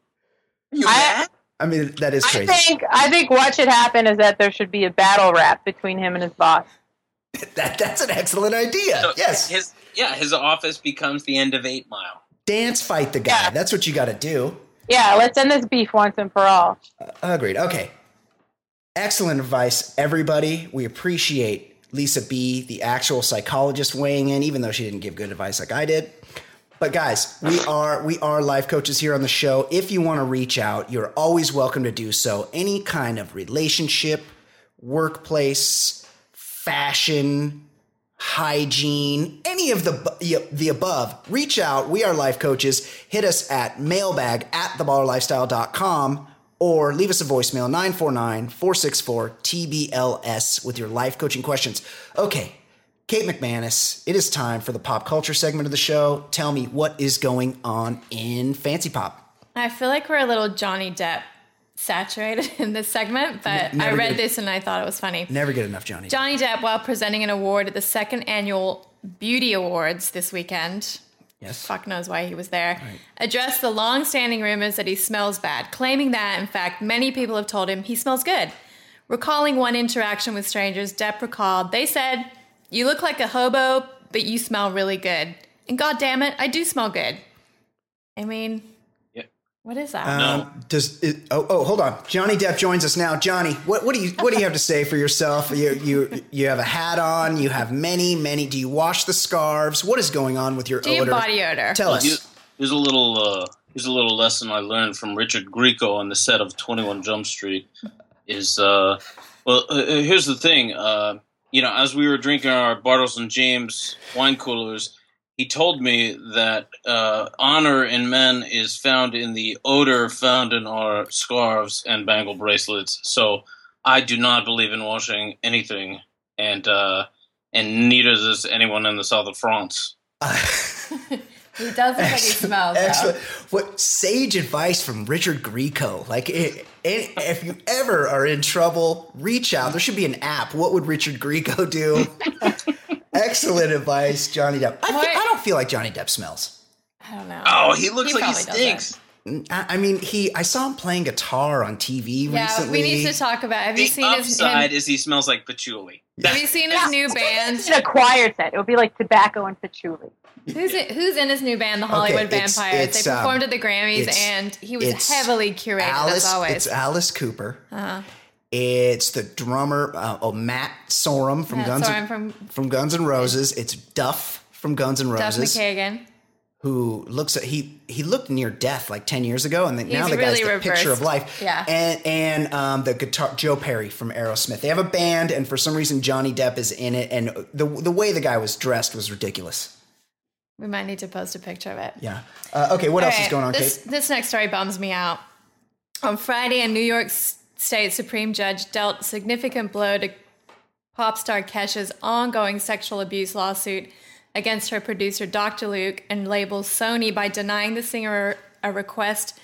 You I- mad? I mean that is I crazy. think I think what should happen is that there should be a battle rap between him and his boss. that that's an excellent idea. So yes, His yeah, his office becomes the end of Eight Mile. dance fight the guy. Yeah. That's what you got to do. Yeah, let's end this beef once and for all. Agreed. Okay. Excellent advice, everybody. We appreciate Lisa Bee, the actual psychologist, weighing in, even though she didn't give good advice like I did. But guys, we are we are life coaches here on the show. If you want to reach out, you're always welcome to do so. Any kind of relationship, workplace, fashion, hygiene, any of the the above, reach out. We are life coaches. Hit us at mailbag at theballerlifestyle.com or leave us a voicemail 949-464-TBLS with your life coaching questions. Okay, Kate McManus, it is time for the pop culture segment of the show. Tell me what is going on in Fancy Pop. I feel like we're a little Johnny Depp saturated in this segment, but I read this and I thought it was funny. Never get enough, Johnny. Johnny Depp, while presenting an award at the second annual Beauty Awards this weekend, yes. fuck knows why he was there, addressed the long standing rumors that he smells bad, claiming that, in fact, many people have told him he smells good. Recalling one interaction with strangers, Depp recalled, they said, You look like a hobo, but you smell really good. And god damn it, I do smell good. I mean. What is that? Um, does it, oh oh hold on Johnny Depp joins us now Johnny what what do you what do you have to say for yourself you you you have a hat on you have many many do you wash the scarves what is going on with your do you body odor? tell He- us There's a little uh, here's a little lesson I learned from Richard Grieco on the set of Twenty One Jump Street. Is uh, well, uh, uh, here's the thing. Uh, you know, as we were drinking our Bartles and Jaymes wine coolers, he told me that uh, honor in men is found in the odor found in our scarves and bangle bracelets. So I do not believe in washing anything, and uh, and neither does anyone in the south of France. He does look like he smells. though. Excellent. What sage advice from Richard Grieco. Like, it, it, if you ever are in trouble, reach out. There should be an app. What would Richard Grieco do? Excellent advice, Johnny Depp. I, fe- What? I don't feel like Johnny Depp smells. I don't know. Oh, he looks like he probably stinks. I, I mean, he. I saw him playing guitar on TV Yeah, recently. we need to talk about. Have you The seen his? upside Him, is he smells like patchouli. have you seen his new band? in a choir set. It would be like tobacco and patchouli. Who's it, who's in his new band, the Hollywood it's- Vampires? it's, they performed um, at the Grammys, and he was heavily curated Alice, as always. It's Alice Cooper. Uh-huh. It's the drummer, uh, oh Matt Sorum from Matt Guns Sorum from- from Guns N' Roses. It's Duff from Guns N' Duff Roses, McKagan. who looks at he he looked near death like ten years ago, and then now the guy's really the picture of life. Yeah. and and um, the guitar Joe Perry from Aerosmith. They have a band, and for some reason Johnny Depp is in it, and the the way the guy was dressed was ridiculous. We might need to post a picture of it. Yeah. Uh, okay, what All else is going on, this, Kate? This next story bums me out. On Friday, in New York S- State Supreme Judge dealt significant blow to pop star Kesha's ongoing sexual abuse lawsuit against her producer, Dr. Luke, and labels Sony by denying the singer a request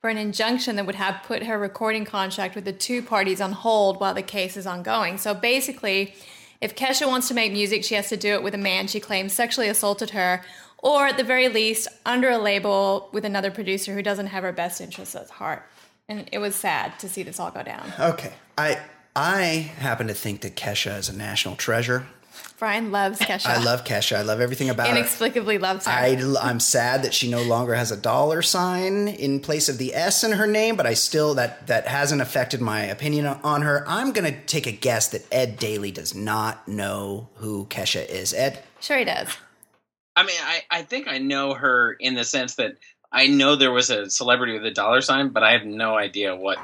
for an injunction that would have put her recording contract with the two parties on hold while the case is ongoing. So basically, if Kesha wants to make music, she has to do it with a man she claims sexually assaulted her, or at the very least, under a label with another producer who doesn't have her best interests at heart. And it was sad to see this all go down. Okay, I I happen to think that Kesha is a national treasure. Brian loves Kesha. I love Kesha. I love everything about her. Inexplicably loves her. I, am sad that she no longer has a dollar sign in place of the S in her name, but I still that that hasn't affected my opinion on her. I'm gonna take a guess that Ed Daly does not know who Kesha is. Ed, sure he does. I mean, I, I think I know her in the sense that I know there was a celebrity with a dollar sign, but I have no idea what.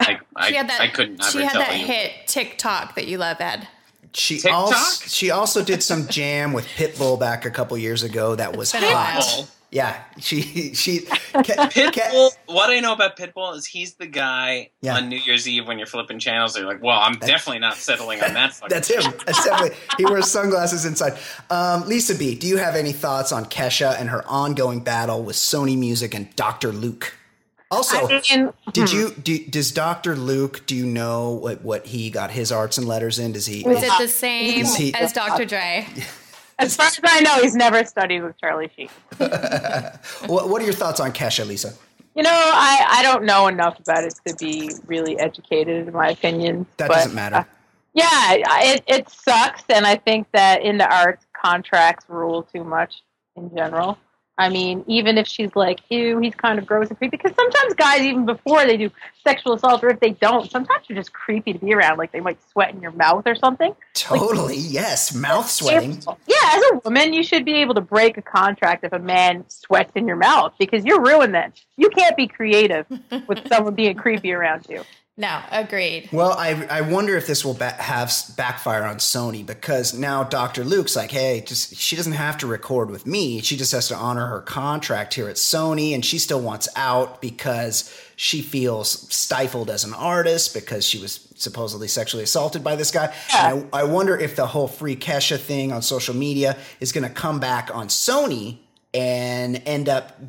Like, I, She had that, I couldn't she had tell that you. hit TikTok that you love, Ed. she TikTok? also she also did some jam with Pitbull back a couple years ago that was been hot. Pitbull? Yeah, she she Ke- Pitbull. Ke- what I know about Pitbull is he's the guy Yeah. on New Year's Eve when you're flipping channels. They're like, "Well, I'm definitely not settling on that." fucking That's him. That's definitely. He wears sunglasses inside. Um, Lisa Bee, do you have any thoughts on Kesha and her ongoing battle with Sony Music and Dr. Luke? Also, I mean, did you do, does Dr. Luke? Do you know what what he got his arts and letters in? Does he? Is it the same he- as Dr. Dre? as far as I know, he's never studied with Charlie Sheen. what, what are your thoughts on Kesha, Lisa? You know, I, I don't know enough about it to be really educated, in my opinion. That but, doesn't matter. uh, yeah, it, it sucks, and I think that in the arts, contracts rule too much in general. I mean, even if she's like, ew, he's kind of gross and creepy, because sometimes guys, even before they do sexual assault, or if they don't, sometimes they're just creepy to be around, like they might sweat in your mouth or something. Totally. Yes. Mouth sweating. Yeah, as a woman, you should be able to break a contract if a man sweats in your mouth because you're ruined then. You can't be creative with someone being creepy around you. No, agreed. Well, I, I wonder if this will ba- have backfire on Sony because now Dr. Luke's like, hey, just she doesn't have to record with me. She just has to honor her contract here at Sony, and she still wants out because she feels stifled as an artist because she was supposedly sexually assaulted by this guy. And I, I wonder if the whole free Kesha thing on social media is going to come back on Sony and end up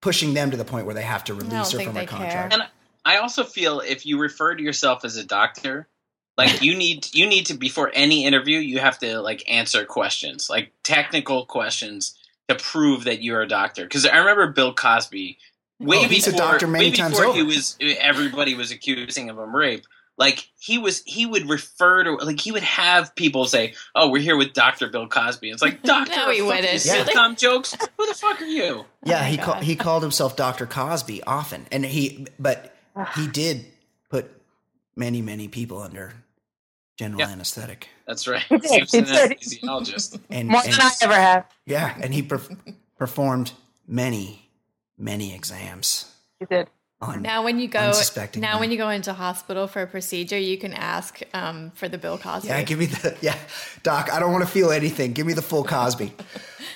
pushing them to the point where they have to release her from her they care. contract. And I also feel if you refer to yourself as a doctor, like you need you need to before any interview, you have to like answer questions, like technical questions to prove that you're a doctor. Because I remember Bill Cosby oh, way Oh, he's a doctor many way times before he was everybody was accusing him of rape. Like he was, he would refer to like he would have people say, "Oh, we're here with Doctor Bill Cosby." It's like Doctor No, he fucking wouldn't. Yeah. sitcom jokes. Who the fuck are you? Oh yeah, my he call, he called himself Dr. Cosby often, and he but he did put many many people under general Yeah. anesthetic, That's right. He did. He an did. anesthesiologist. and, More and- than I ever have. yeah, and he perf- performed many many exams He did. On Now, when you go Unsuspecting now women. when you go into hospital for a procedure, you can ask um, for the Bill Cosby. Yeah, give me the yeah, Doc. I don't want to feel anything. Give me the full Cosby.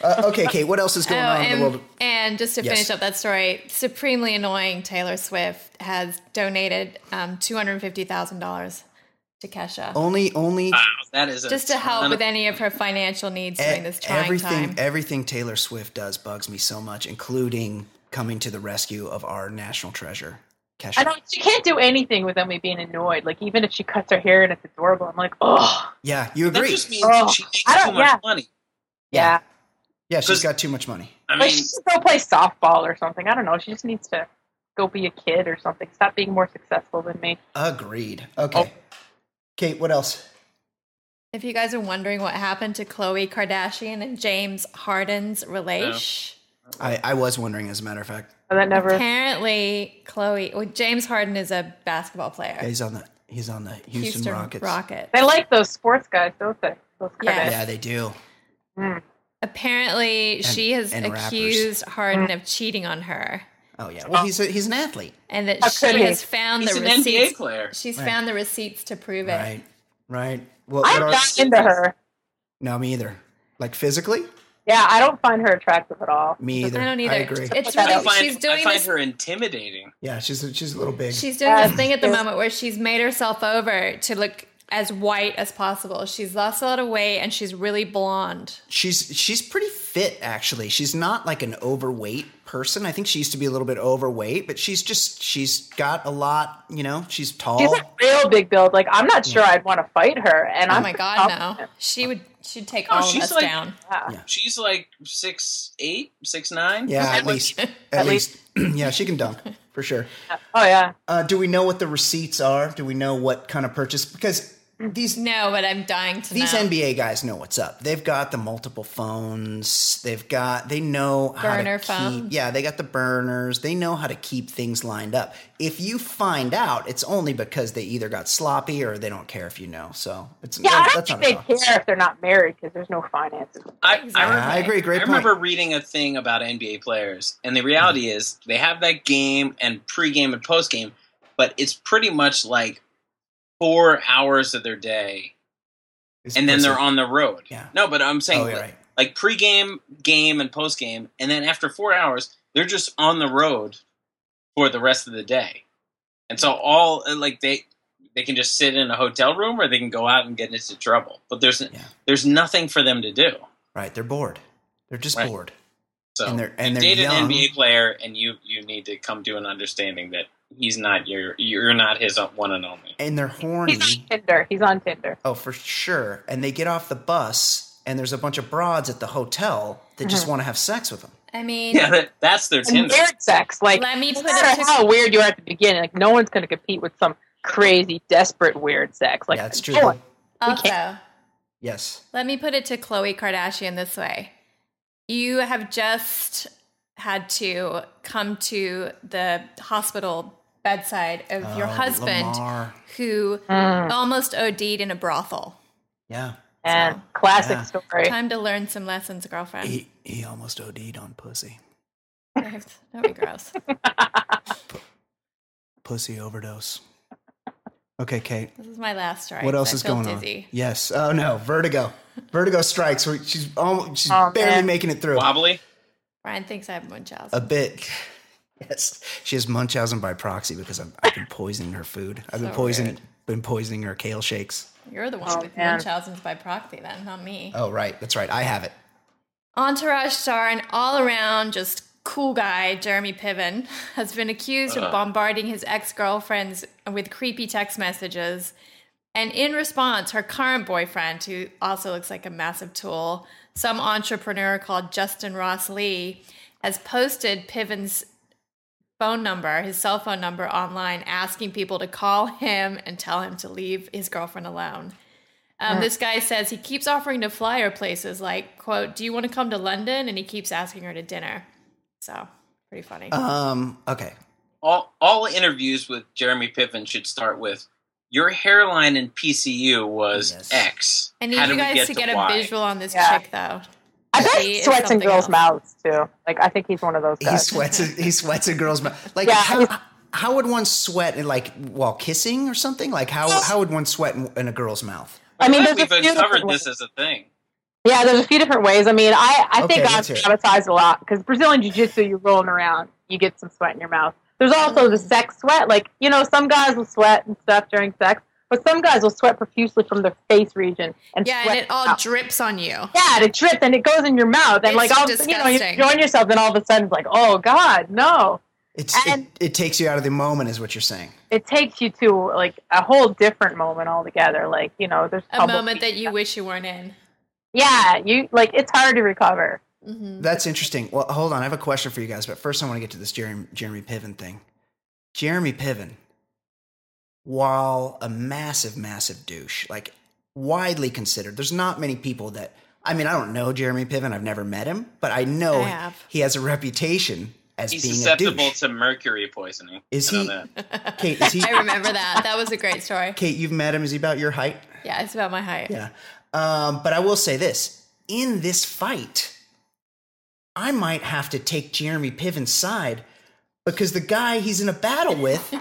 Uh, okay, Kate. What else is Oh, going on in the world? and just to Yes. finish up that story, supremely annoying Taylor Swift has donated um, two hundred fifty thousand dollars to Kesha, Only, only Wow, that is a just to help ton with any of her financial needs during this trying everything. time. Everything Taylor Swift does bugs me so much, including coming to the rescue of our national treasure, Kesha. I don't. She can't do anything without me being annoyed. Like even if she cuts her hair and it's adorable, I'm like, oh, yeah, you That agree? just means Oh, she makes I too don't- much yeah. money. yeah. yeah, she's 'cause- got too much money. I like mean, she should go play softball or something. I don't know. She just needs to go be a kid or something. Stop being more successful than me. Agreed. Okay, oh. Kate. What else? If you guys are wondering what happened to Khloe Kardashian and James Harden's relation, I, I was wondering, as a matter of fact. So that never. apparently Khloe. well, James Harden is a basketball player. Yeah, he's on the he's on the Houston, Rockets. Rockets. They like those sports guys, don't they? Those Yeah. Yeah, they do. Mm. Apparently, she has and rappers. accused Harden of cheating on her, Oh yeah. Well, he's a, he's an athlete. and that How she has found he's the an NBA receipts. player. She's Right. found the receipts to prove it. Right. Right. Well, what I'm are, not into her. no, me either. Like physically, Yeah, I don't find her attractive at all. me either. I don't either. agree. It's I I really, find, she's doing I find this. her intimidating. Yeah, she's she's a little big. She's doing Yes, this thing at the moment where she's made herself over to look as white as possible. She's lost a lot of weight and she's really blonde. she's she's pretty fit actually. She's not like an overweight person. I think she used to be a little bit overweight, but she's just she's got a lot. You know, she's tall. She's a real big build. Like I'm not sure I'd want to fight her. And Oh I'm my pretty god, no. She would she'd take Oh, all of she's us like- down. Yeah. She's like six eight, six nine. yeah, at least at, At least yeah, she can dunk for sure. Oh yeah. Uh, do we know what the receipts are? Do we know what kind of purchase? Because these No, but I'm dying to these know. NBA guys know what's up. They've got the multiple phones. They've got they know how Burner to phone. keep. Yeah, they got the burners. They know how to keep things lined up. If you find out, it's only because they either got sloppy or they don't care if you know. So it's Yeah, I that- don't that's think they a care if they're not married because there's no finances. I, Exactly. I, Yeah, remember, I agree. Great I point. remember reading a thing about NBA players, and the reality is they have that game and pregame and postgame, but it's pretty much like four hours of their day, It's and then they're on the road. Yeah. No, but I'm saying Oh, you're like, right. like pregame, game, and postgame, and then after four hours, they're just on the road for the rest of the day, and so all like they they can just sit in a hotel room or they can go out and get into trouble. But there's there's nothing for them to do. Right, they're bored. They're just Right. bored. So And they're- and you they're date an young. NBA player, and you you need to come to an understanding that he's not your you're not his one and only. And they're horny. He's on Tinder. He's on Tinder. Oh, for sure. And they get off the bus, and there's a bunch of broads at the hotel that just mm-hmm. want to have sex with them. I mean, Yeah, that, that's their Tinder. weird sex. Like Let me no put matter it how weird you are at the beginning, like no one's going to compete with some crazy, desperate, weird sex. Like yeah, that's true. no one- also, Yes. let me put it to Khloe Kardashian this way. You have just had to come to the hospital bedside of your Oh, husband Lamar. who Mm. almost OD'd in a brothel. Yeah. And classic Yeah. story. Time to learn some lessons, girlfriend. He, he almost OD'd on pussy. Don't be gross. Pussy overdose. Okay, Kate. This is my last story. What else I is feel going dizzy. on? Yes. Oh no, vertigo. Vertigo strikes. She's almost, she's Oh, barely man. making it through. Wobbly. Brian thinks I have Munchausen. A bit. Yes. She has Munchausen by proxy because I've, I've been poisoning her food. I've been poisoning rude. been poisoning her kale shakes. You're the one Oh, with man. Munchausen's by proxy, then, not me. Oh right, that's right. I have it. Entourage star and all around just cool guy Jeremy Piven has been accused of uh. bombarding his ex girlfriends with creepy text messages. And in response, her current boyfriend, who also looks like a massive tool, some entrepreneur called Justin Ross Lee, has posted Piven's phone number, his cell phone number online, asking people to call him and tell him to leave his girlfriend alone. Um, this guy says he keeps offering to fly her places, like, quote, do you want to come to London? And he keeps asking her to dinner. So, pretty funny. Um. Okay. All all interviews with Jeremy Piven should start with your hairline in PCU was Yes. X. I need How you did we guys to get a visual on this Yeah. chick, though. I bet he sweats in girls' else. mouths too. Like I think he's one of those Guys. He sweats. He sweats in girls' mouths. Like Yeah, how, how would one sweat in like while kissing or something? Like how how would one sweat in, in a girl's mouth? I mean, I there's feel a few we've covered this as a thing. Yeah, there's a few different ways. I mean, I, I Okay, think I'm let's hear it. traumatized a lot because Brazilian Jiu Jitsu, you're rolling around, you get some sweat in your mouth. There's also the sex sweat. Like, you know, some guys will sweat and stuff during sex, but some guys will sweat profusely from their face region and Yeah, sweat and it all out. drips on you. Yeah, it drips and it goes in your mouth, and It's like all you know, you disgusting. enjoying yourself, and all of a sudden it's like, oh god, no! It's And- it, it takes you out of the moment, is what you're saying. It takes you to like a whole different moment altogether. Like you know, there's A moment that you wish you weren't in. yeah, you like it's hard to recover. Hmm That's interesting. Well, hold on. I have a question for you guys, but first I want to get to this Jeremy, Jeremy Piven thing. Jeremy Piven, while a massive, massive douche, like widely considered, there's not many people that. I mean, I don't know Jeremy Piven. I've never met him, but I know I he has a reputation as He's being susceptible douche. to mercury poisoning. Is he- know. Kate, is he? I remember that. That was a great story. Kate, you've met him. Is he about your height? Yeah, it's about my height. Yeah. Um, but I will say this in this fight, I might have to take Jeremy Piven's side because the guy he's in a battle with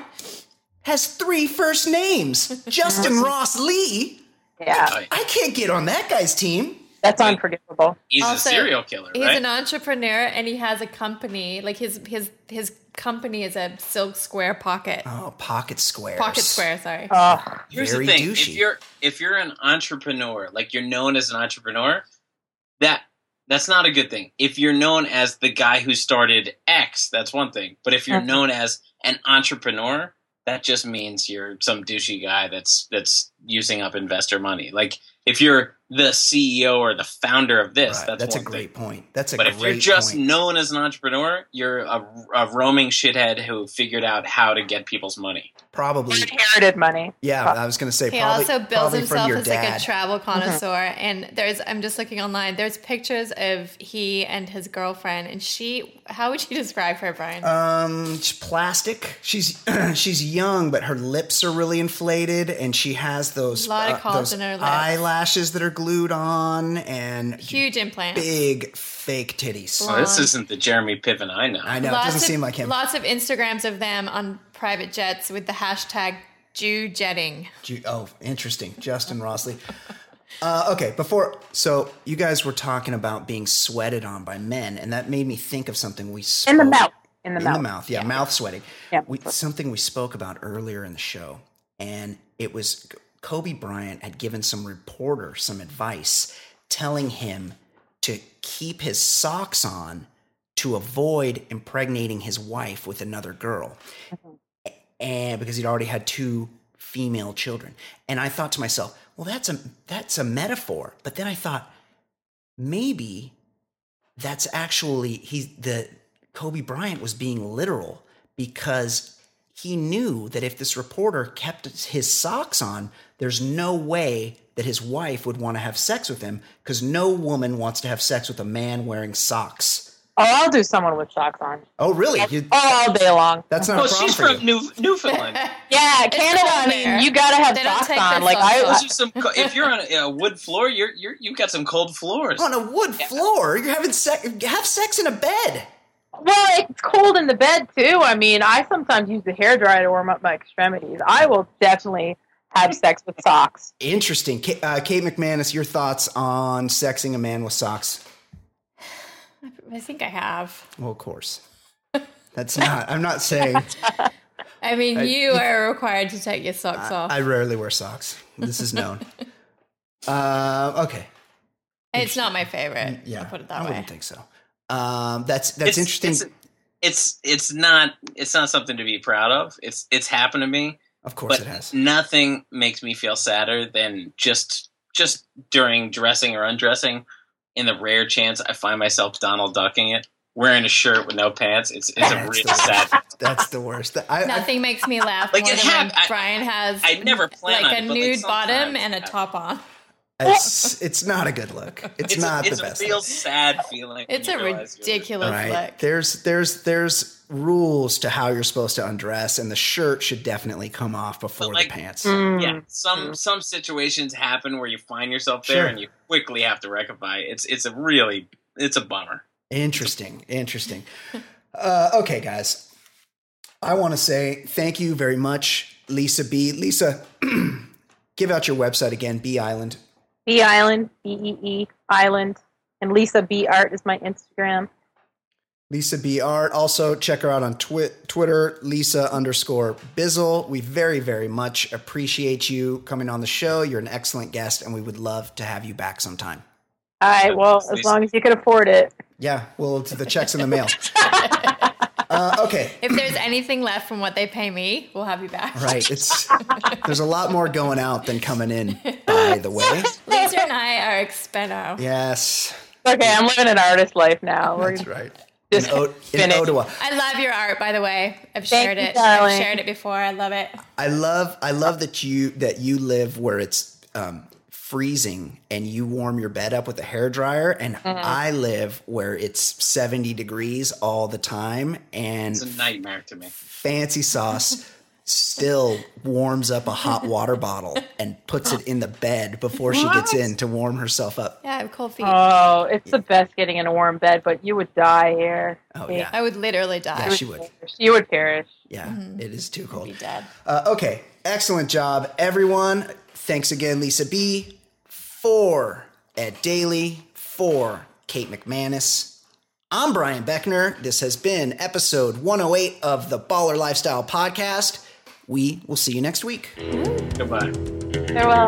has three first names Justin Ross Lee. Yeah, Right. I can't get on that guy's team. that's unforgivable. He's Also, a serial killer, He's right? an entrepreneur and he has a company. Like his his his company is a silk square pocket. Oh, pocket square. Pocket square, sorry. Oh, Here's Very the thing: douchey. if you're if you're an entrepreneur, like you're known as an entrepreneur, that that's not a good thing. If you're known as the guy who started X, that's one thing. But if you're known as an entrepreneur, that just means you're some douchey guy that's that's using up investor money. Like if you're the CEO or the founder of this, Right, that's, that's a one great thing. point. That's a great point. But great if you're just point. known as an entrepreneur, you're a, a roaming shithead who figured out how to get people's money. probably, inherited money. yeah, I was going to say He probably, also bills probably himself your as like a travel connoisseur, and there's I'm just looking online. There's pictures of he and his girlfriend, and she. How would you describe her, Brian? Um, she's plastic. She's she's young, but her lips are really inflated, and she has those, a Lot of uh, those in her lips. eyelashes that are glued on, and Huge implants, big fake titties. Oh, this isn't the Jeremy Piven I know. I know it lots doesn't of, seem like him. Lots of Instagrams of them on private jets with the hashtag JuJetting. Ju- Oh, interesting, Justin Ross Lee. Uh, okay, before so you guys were talking about being sweated on by men, and that made me think of something we spoke, In the mouth. In the in mouth. the mouth, yeah, mouth sweating. Yeah. we, something we spoke about earlier in the show, and it was Kobe Bryant had given some reporter some advice, telling him to keep his socks on to avoid impregnating his wife with another girl, uh-huh. and because he'd already had two female children, and I thought to myself, well, that's a that's a metaphor, but then I thought maybe that's actually he's the Kobe Bryant was being literal because he knew that if this reporter kept his socks on, there's no way that his wife would want to have sex with him because no woman wants to have sex with a man wearing socks. Oh, I'll do someone with socks on. Oh, really? You, all day long. that's not well, a she's for from you. New, Newfoundland. Yeah, Canada. cold I mean, you gotta have They socks on. Like socks I, off. Those are some. If you're on a, a wood floor, you're you're you've got some cold floors. on a wood floor. You're having sex. Have sex in a bed. Well, it's cold in the bed too. I mean, I sometimes use the hair dryer to warm up my extremities. I will definitely have sex with socks. Interesting. Kate, uh, Kate McManus, your thoughts on sexing a man with socks? I think I have. Well, of course. That's not. I'm not saying. I mean, you are required to take your socks off. I rarely wear socks. This is known. uh, okay. it's not my favorite. Yeah. I'll put it I that way. wouldn't think so. Um, that's that's It's- interesting. It's, it's it's not it's not something to be proud of. It's it's happened to me, of course, but it has. nothing makes me feel sadder than just just during dressing or undressing. In the rare chance I find myself Donald ducking it, wearing a shirt with no pants, it's it's a That's really the worst. sad. That's the worst. That- I, I, Nothing makes me laugh Like, more it than when hap- I- Brian has I never plan like on a it, but, like, nude bottom and a top on. It's it's not a good look. It's, It's, not a, it's the best. a real look. sad feeling. It's a ridiculous Right. look. There's there's there's rules to how you're supposed to undress, and the shirt should definitely come off before like- the pants. Mm. Yeah, some some situations happen where you find yourself there Sure. and you quickly have to rectify. It's it's a really it's a bummer. Interesting. Interesting. Uh, okay, guys. I want to say thank you very much, Lisa Bee. Lisa, give out your website again, Bee Island. Bee Island, B E E Island, and Lisa Bee Art is my Instagram. Lisa Bee Art. Also, check her out on twi- Twitter, Lisa underscore Bizzle. We very, very much appreciate you coming on the show. You're an excellent guest, and we would love to have you back sometime. All right, well, as long as you can afford it. Yeah, well, it's the checks in the mail. Uh, okay, If there's anything left from what they pay me, we'll have you back. right. It's there's a lot more going out than coming in. By the way, Lisa and I are expensive. yes, Okay, I'm living an artist life now. We're that's right. In, o- in. Ottawa, I love your art, by the way. I've Thank shared you, it. darling. I've shared it before. I love it. I love I love that you that you live where it's um, freezing and you warm your bed up with a hair dryer, and Mm-hmm. I live where it's seventy degrees all the time, and It's a nightmare to me. fancy sauce still warms up a hot water bottle and puts it in the bed before she gets in to warm herself up. Yeah, I have cold feet. Oh, it's the best getting in a warm bed, but you would die here. Oh yeah, I would literally die. yeah, she would. You would perish. Yeah, it is too cold. be dead. Uh, okay, excellent job, everyone. Thanks again, Lisa Bee. For Ed Daly, for Kate McManus. I'm Brian Beckner. This has been episode 108 of the Baller Lifestyle Podcast. We will see you next week. Goodbye. Farewell.